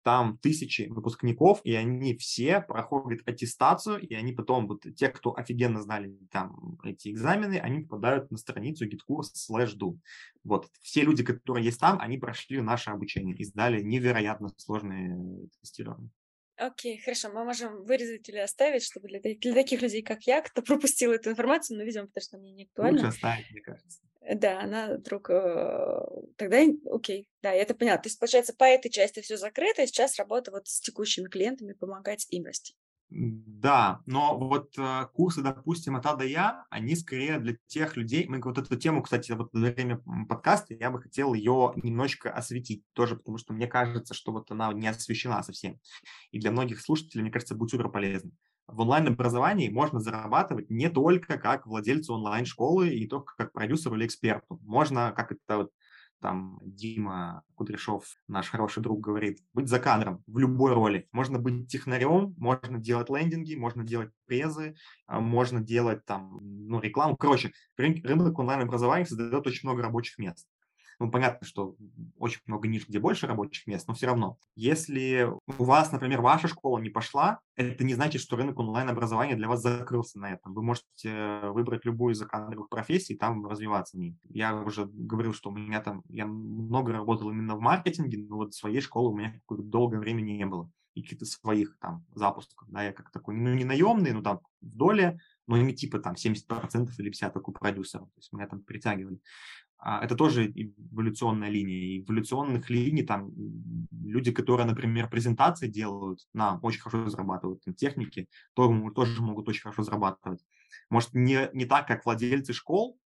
Там тысячи выпускников, и они все проходят аттестацию, и они потом, вот те, кто офигенно знали там эти экзамены, они попадают на страницу gitkurs slash do. Вот, все люди, которые есть там, они прошли наше обучение и сдали невероятно сложные тестирования. Окей, хорошо, мы можем вырезать или оставить, чтобы для, для таких людей, как я, кто пропустил эту информацию, но, видимо, потому что мне не актуально. Лучше оставить, мне кажется. Да, она вдруг... Э, тогда окей, да, это понятно. То есть, получается, по этой части все закрыто, и сейчас работа вот с текущими клиентами, помогать им расти. Да, но вот э, курсы, допустим, от А Я, они скорее для тех людей, мы вот эту тему, кстати, вот во время подкаста я бы хотел ее немножечко осветить тоже, потому что мне кажется, что вот она не освещена совсем. И для многих слушателей, мне кажется, будет супер полезно. В онлайн-образовании можно зарабатывать не только как владельцу онлайн-школы и только как продюсеру или эксперту. Можно, как это вот там Дима Кудряшов, наш хороший друг, говорит, быть за кадром в любой роли. Можно быть технарем, можно делать лендинги, можно делать презы, а, можно делать там, ну, рекламу. Короче, рынок онлайн-образования создает очень много рабочих мест. Ну, понятно, что очень много ниш, где больше рабочих мест, но все равно. Если у вас, например, ваша школа не пошла, это не значит, что рынок онлайн-образования для вас закрылся на этом. Вы можете выбрать любую из закадровых профессий и там развиваться в ней. Я уже говорил, что у меня там, я много работал именно в маркетинге, но вот своей школы у меня какое-то долгое время не было. И каких-то своих там запусков, да, я как такой, ну, не наемный, ну, там, в доле, но не типа там 70% или 50% как у продюсера. То есть меня там притягивали. А, это тоже эволюционная линия. И эволюционных линий там люди, которые, например, презентации делают, на очень хорошо зарабатывают, техники тоже, тоже могут очень хорошо зарабатывать. Может, не, не так, как владельцы школ,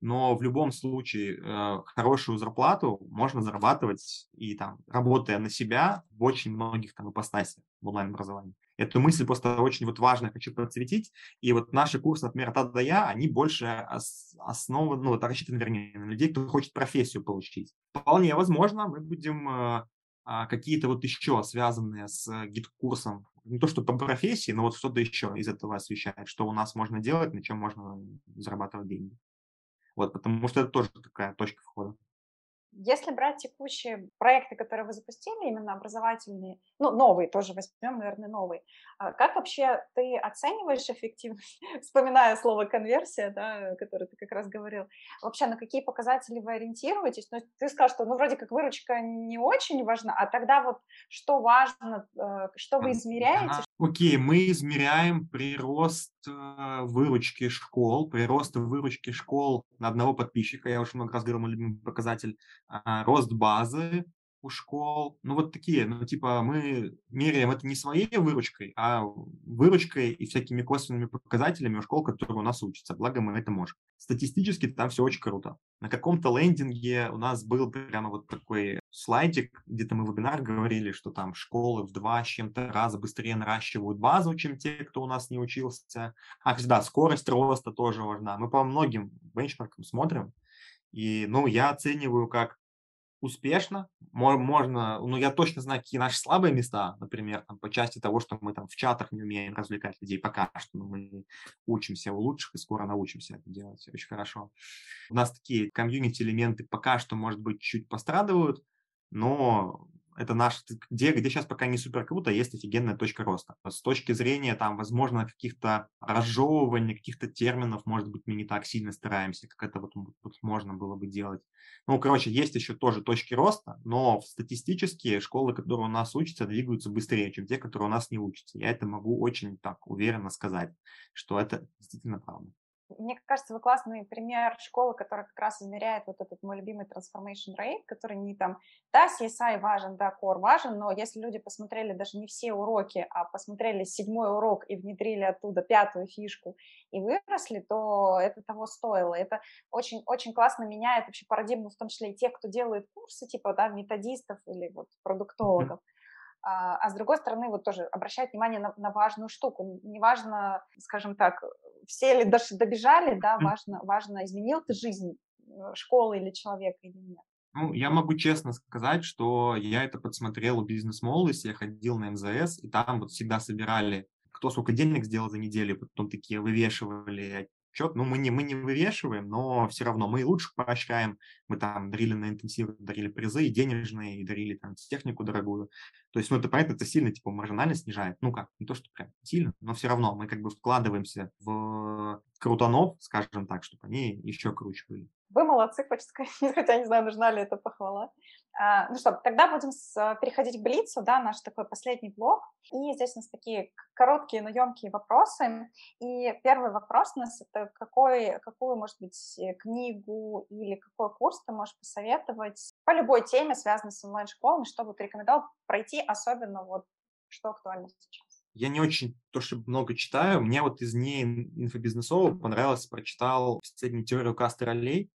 но в любом случае э, хорошую зарплату можно зарабатывать и там, работая на себя в очень многих там ипостасях в онлайн-образовании. Эту мысль просто очень вот важно хочу подсветить. И вот наши курсы, например, от А до Я, они больше основаны, ну, вот рассчитаны, вернее, на людей, кто хочет профессию получить. Вполне возможно, мы будем э, а, какие-то вот еще связанные с GetCourse ом, не то что по профессии, но вот что-то еще из этого освещает, что у нас можно делать, на чем можно зарабатывать деньги. Вот, потому что это тоже такая точка входа. Если брать текущие проекты, которые вы запустили, именно образовательные, ну, новые тоже возьмем, наверное, новые, а как вообще ты оцениваешь эффективность, вспоминая слово конверсия, да, которое ты как раз говорил, вообще на какие показатели вы ориентируетесь? Ну, ты сказал, что, ну, вроде как выручка не очень важна, а тогда вот что важно, э, что вы измеряете? Окей, мы измеряем прирост э, выручки школ, прирост выручки школ на одного подписчика, я уже много раз говорил, мой любимый показатель, а, рост базы у школ. Ну, вот такие, ну, типа, мы меряем это не своей выручкой, а выручкой и всякими косвенными показателями у школ, которые у нас учатся. Благо, мы это можем. Статистически там все очень круто. На каком-то лендинге у нас был прямо вот такой слайдик, где-то мы вебинар говорили, что там школы в два с чем-то раза быстрее наращивают базу, чем те, кто у нас не учился. А, да, скорость роста тоже важна. Мы по многим бенчмаркам смотрим, и, ну, я оцениваю как успешно. Можно, ну, я точно знаю, какие наши слабые места, например, там, по части того, что мы там в чатах не умеем развлекать людей пока что, но мы учимся у лучших и скоро научимся это делать очень хорошо. У нас такие комьюнити-элементы пока что, может быть, чуть пострадывают, но это наш, где, где сейчас пока не супер круто, есть офигенная точка роста. С точки зрения, там, возможно, каких-то разжевываний, каких-то терминов, может быть, мы не так сильно стараемся, как это вот, вот можно было бы делать. Ну, короче, есть еще тоже точки роста, но статистически школы, которые у нас учатся, двигаются быстрее, чем те, которые у нас не учатся. Я это могу очень так уверенно сказать, что это действительно правда. Мне кажется, вы классный пример школы, которая как раз измеряет вот этот мой любимый transformation rate, который не там, да, CSI важен, да, core важен, но если люди посмотрели даже не все уроки, а посмотрели седьмой урок и внедрили оттуда пятую фишку и выросли, то это того стоило. Это очень, очень классно меняет вообще парадигму, в том числе и тех, кто делает курсы, типа, да, методистов или вот продуктологов. Mm-hmm а, а с другой стороны, вот тоже обращать внимание на, на важную штуку. Неважно, скажем так, все ли добежали, да, важно, важно, изменил ты жизнь школы или человека или нет? Ну, я могу честно сказать, что я это подсмотрел у бизнес-молодости, я ходил на МЗС, и там вот всегда собирали, кто сколько денег сделал за неделю, потом такие вывешивали отчет. Ну, мы не, мы не вывешиваем, но все равно мы лучше поощряем. Мы там дарили на интенсив, дарили призы и денежные, и дарили там технику дорогую. То есть, ну, это понятно, это сильно, типа, маржинально снижает. Ну, как, не то, что прям сильно, но все равно мы как бы вкладываемся в крутанов, скажем так, чтобы они еще круче были. Вы молодцы, хочется сказать, хотя не знаю, нужна ли эта похвала. А, ну что, тогда будем с, переходить к Блицу, да, наш такой последний блок. И здесь у нас такие короткие, но емкие вопросы. И первый вопрос у нас это какой, какую, может быть, книгу или какой курс ты можешь посоветовать по любой теме, связанной с онлайн-школами, чтобы ты рекомендовал пройти, особенно вот что актуально сейчас. Я не очень то, что много читаю. Мне вот из не инфобизнесового понравилось, прочитал последнюю теорию касты ролей.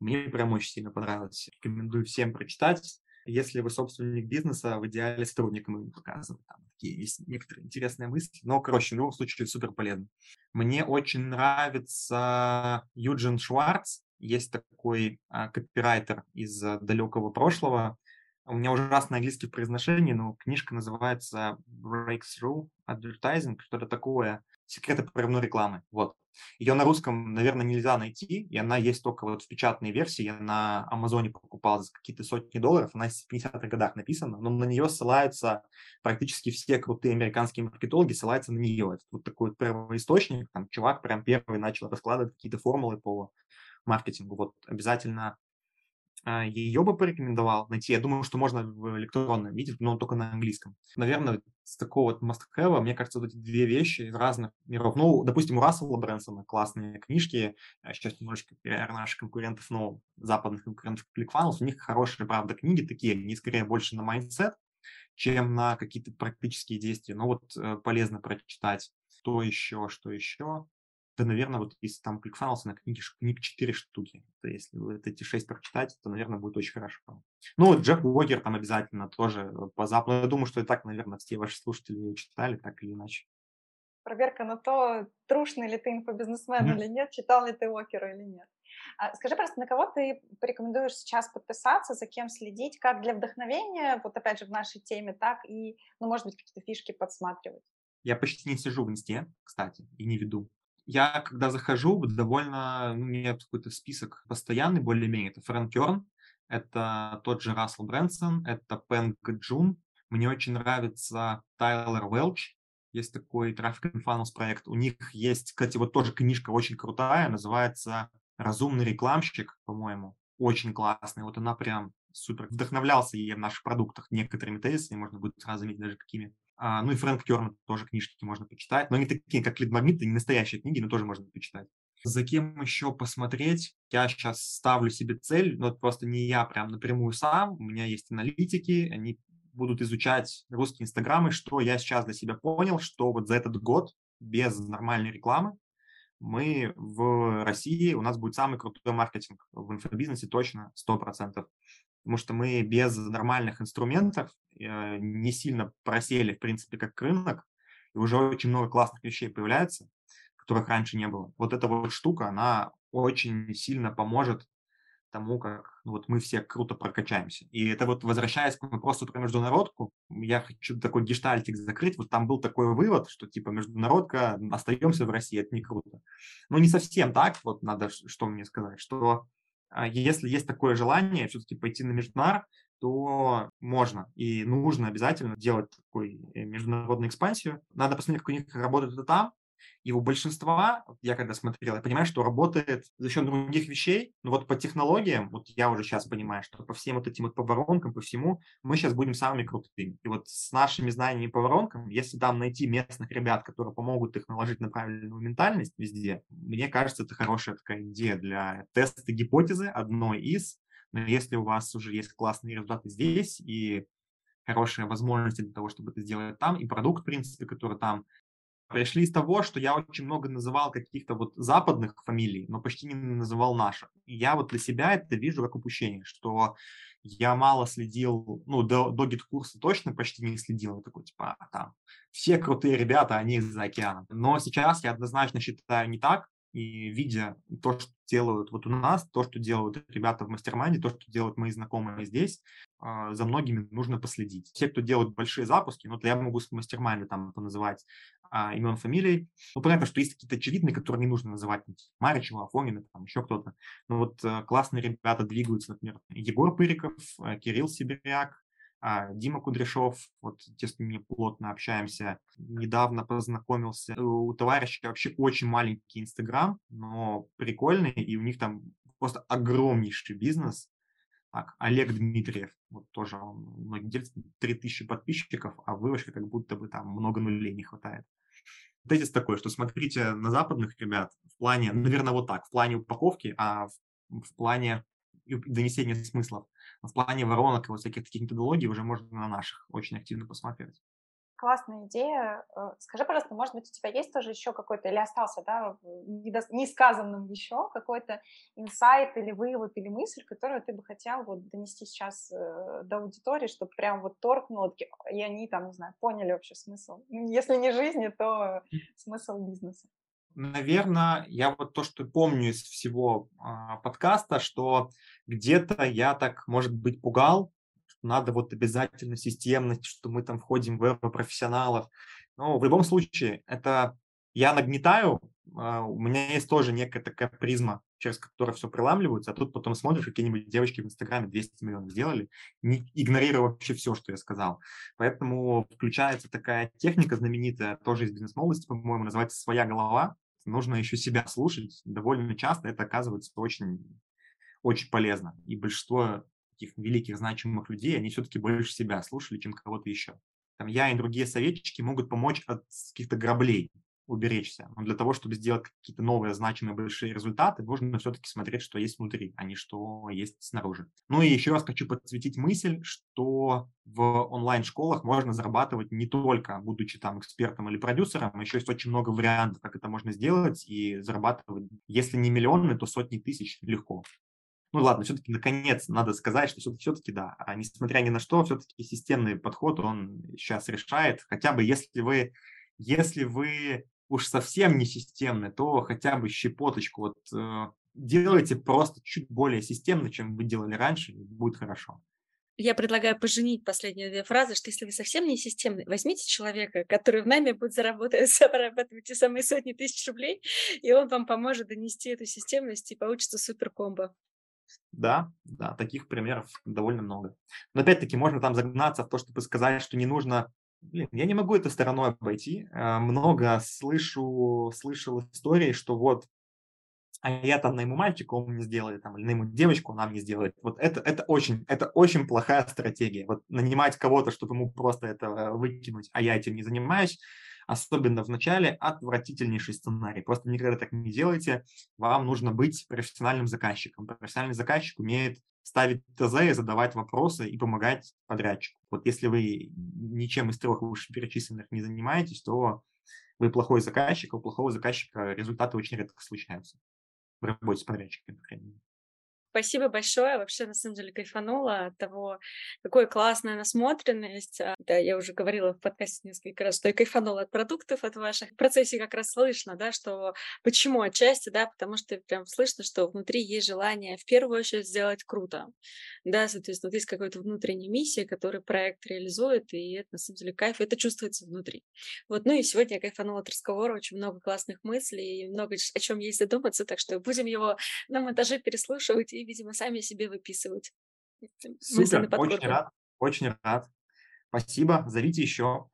Мне прям очень сильно понравилось. Рекомендую всем прочитать. Если вы собственник бизнеса, в идеале сотрудникам им показывать. Там такие есть некоторые интересные мысли. Но, короче, в любом случае супер полезно. Мне очень нравится Юджин Шварц. Есть такой а, копирайтер из далекого прошлого. У меня ужасное английское произношение, но книжка называется Breakthrough Advertising, что-то такое. Секреты прорывной рекламы. Вот. Ее на русском, наверное, нельзя найти, и она есть только вот в печатной версии. Я на Амазоне покупал за какие-то сотни долларов, она в 50-х годах написана, но на нее ссылаются практически все крутые американские маркетологи, ссылаются на нее. Это вот такой вот первоисточник, там чувак прям первый начал раскладывать какие-то формулы по маркетингу. Вот обязательно ее бы порекомендовал найти. Я думаю, что можно в электронном виде, но только на английском. Наверное, с такого вот must have, мне кажется, вот эти две вещи из разных миров. Ну, допустим, у Рассела Брэнсона классные книжки. А сейчас немножечко пиар наших конкурентов, но западных конкурентов ClickFunnels. У них хорошие, правда, книги такие, они скорее больше на mindset, чем на какие-то практические действия. Но вот э, полезно прочитать. Что еще, что еще? Да, наверное, вот если там ClickFunnels на книги, книг 4 штуки, то если вы эти 6 прочитаете, то, наверное, будет очень хорошо. Ну, вот Джефф Уокер там обязательно тоже э, по западу. Я думаю, что и так, наверное, все ваши слушатели ее читали, так или иначе. Проверка на то, трушный ли ты инфобизнесмен mm-hmm. или нет, читал ли ты Уокера или нет. А скажи просто, на кого ты порекомендуешь сейчас подписаться, за кем следить, как для вдохновения, вот опять же в нашей теме, так и, ну, может быть, какие-то фишки подсматривать? Я почти не сижу в инсте, кстати, и не веду я, когда захожу, довольно, ну, у меня какой-то список постоянный, более-менее. Это Фрэнк Керн, это тот же Рассел Брэнсон, это Пэнк Джун. Мне очень нравится Тайлер Велч, есть такой Traffic and Funnels проект. У них есть, кстати, вот тоже книжка очень крутая, называется «Разумный рекламщик», по-моему. Очень классная. Вот она прям супер. Вдохновлялся ей в наших продуктах некоторыми тезисами, можно будет сразу заметить даже какими. А, ну и Фрэнк Керн тоже книжки можно почитать. Но они такие, как Лидмагниты, не настоящие книги, но тоже можно почитать. За кем еще посмотреть? Я сейчас ставлю себе цель, но это просто не я прям напрямую сам. У меня есть аналитики, они будут изучать русские инстаграмы, что я сейчас для себя понял, что вот за этот год без нормальной рекламы мы в России, у нас будет самый крутой маркетинг в инфобизнесе точно 100% потому что мы без нормальных инструментов э, не сильно просели, в принципе, как рынок, и уже очень много классных вещей появляется, которых раньше не было. Вот эта вот штука, она очень сильно поможет тому, как ну, вот мы все круто прокачаемся. И это вот возвращаясь к вопросу про международку, я хочу такой гештальтик закрыть. Вот там был такой вывод, что типа международка, остаемся в России, это не круто. Ну, не совсем так, вот надо что мне сказать, что если есть такое желание все-таки пойти на междунар, то можно и нужно обязательно делать такую э, международную экспансию. Надо посмотреть, как у них работает это там, и у большинства, я когда смотрел, я понимаю, что работает за счет других вещей, но вот по технологиям, вот я уже сейчас понимаю, что по всем вот этим вот поворонкам, по всему, мы сейчас будем самыми крутыми. И вот с нашими знаниями по воронкам, если там найти местных ребят, которые помогут их наложить на правильную ментальность везде, мне кажется, это хорошая такая идея для теста гипотезы, одной из. Но если у вас уже есть классные результаты здесь и хорошие возможности для того, чтобы это сделать там, и продукт, в принципе, который там, пришли из того, что я очень много называл каких-то вот западных фамилий, но почти не называл наших. И я вот для себя это вижу как упущение, что я мало следил, ну, до, до GetCourse а точно почти не следил. Я такой, типа, а, там, все крутые ребята, они за океаном. Но сейчас я однозначно считаю не так. И видя то, что делают вот у нас, то, что делают ребята в мастер то, что делают мои знакомые здесь, а, за многими нужно последить. Те, кто делают большие запуски, ну, я могу с мастер там поназывать а, имен, фамилий. Ну, понятно, что есть какие-то очевидные, которые не нужно называть. Маричева, Афонина, там еще кто-то. Но вот а, классные ребята двигаются, например, Егор Пыриков, а, Кирилл Сибиряк, Дима Кудряшов, вот те, с ними плотно общаемся, недавно познакомился. У товарища вообще очень маленький Инстаграм, но прикольный, и у них там просто огромнейший бизнес. Так, Олег Дмитриев, вот тоже он многие делится, 3000 подписчиков, а выручка как будто бы там много нулей не хватает. Тезис такой, что смотрите на западных ребят в плане, наверное, вот так, в плане упаковки, а в, в плане донесения смыслов. В плане воронок и вот всяких таких методологий уже можно на наших очень активно посмотреть. Классная идея. Э, скажи, пожалуйста, может быть, у тебя есть тоже еще какой-то, или остался, да, несказанным еще какой-то инсайт или вывод, или мысль, которую ты бы хотел вот донести сейчас э, до аудитории, чтобы прям вот торкнуло, и они там, не знаю, поняли вообще смысл. Если не жизни, то смысл бизнеса наверное, я вот то, что помню из всего а, подкаста, что где-то я так, может быть, пугал, что надо вот обязательно системность, что мы там входим в профессионалов. Но в любом случае, это я нагнетаю, а, у меня есть тоже некая такая призма, через которую все преламливается, а тут потом смотришь, какие-нибудь девочки в Инстаграме 200 миллионов сделали, не игнорируя вообще все, что я сказал. Поэтому включается такая техника знаменитая, тоже из бизнес-молодости, по-моему, называется «своя голова», нужно еще себя слушать. Довольно часто это оказывается очень, очень полезно. И большинство таких великих значимых людей, они все-таки больше себя слушали, чем кого-то еще. Там я и другие советчики могут помочь от каких-то граблей уберечься. Но для того, чтобы сделать какие-то новые значимые большие результаты, нужно все-таки смотреть, что есть внутри, а не что есть снаружи. Ну и еще раз хочу подсветить мысль, что в онлайн-школах можно зарабатывать не только будучи там экспертом или продюсером, а еще есть очень много вариантов, как это можно сделать и зарабатывать, если не миллионы, то сотни тысяч легко. Ну ладно, все-таки наконец надо сказать, что все-таки, все-таки да, а несмотря ни на что, все-таки системный подход, он сейчас решает, хотя бы если вы, если вы уж совсем не системный, то хотя бы щепоточку вот э, делайте просто чуть более системно, чем вы делали раньше, и будет хорошо. Я предлагаю поженить последние две фразы, что если вы совсем не системный, возьмите человека, который в нами будет зарабатывать, зарабатывать те самые сотни тысяч рублей, и он вам поможет донести эту системность, и получится супер комбо. Да, да, таких примеров довольно много. Но опять-таки можно там загнаться в то, чтобы сказать, что не нужно Блин, я не могу это стороной обойти. А, много слышу, слышал истории, что вот а я там найму мальчика, он мне сделает, там, или найму девочку, она мне сделает. Вот это, это, очень, это очень плохая стратегия. Вот нанимать кого-то, чтобы ему просто это выкинуть, а я этим не занимаюсь, особенно в начале, отвратительнейший сценарий. Просто никогда так не делайте. Вам нужно быть профессиональным заказчиком. Профессиональный заказчик умеет ставить ТЗ и задавать вопросы и помогать подрядчику. Вот если вы ничем из трех вышеперечисленных не занимаетесь, то вы плохой заказчик, а у плохого заказчика результаты очень редко случаются в работе с подрядчиками, по. Спасибо большое. Вообще, на самом деле, кайфанула от того, какая классная насмотренность. А, да, я уже говорила в подкасте несколько раз, что я кайфанула от продуктов, от ваших. В процессе как раз слышно, да, что почему отчасти, да, потому что прям слышно, что внутри есть желание в первую очередь сделать круто. Да, соответственно, вот есть какая-то внутренняя миссия, которую проект реализует, и это, на самом деле, кайф, это чувствуется внутри. Вот, ну и сегодня я кайфанула от разговора, очень много классных мыслей, и много о чем есть задуматься, так что будем его на монтаже переслушивать и видимо, сами себе выписывать. Супер, очень рад, очень рад. Спасибо, зовите еще.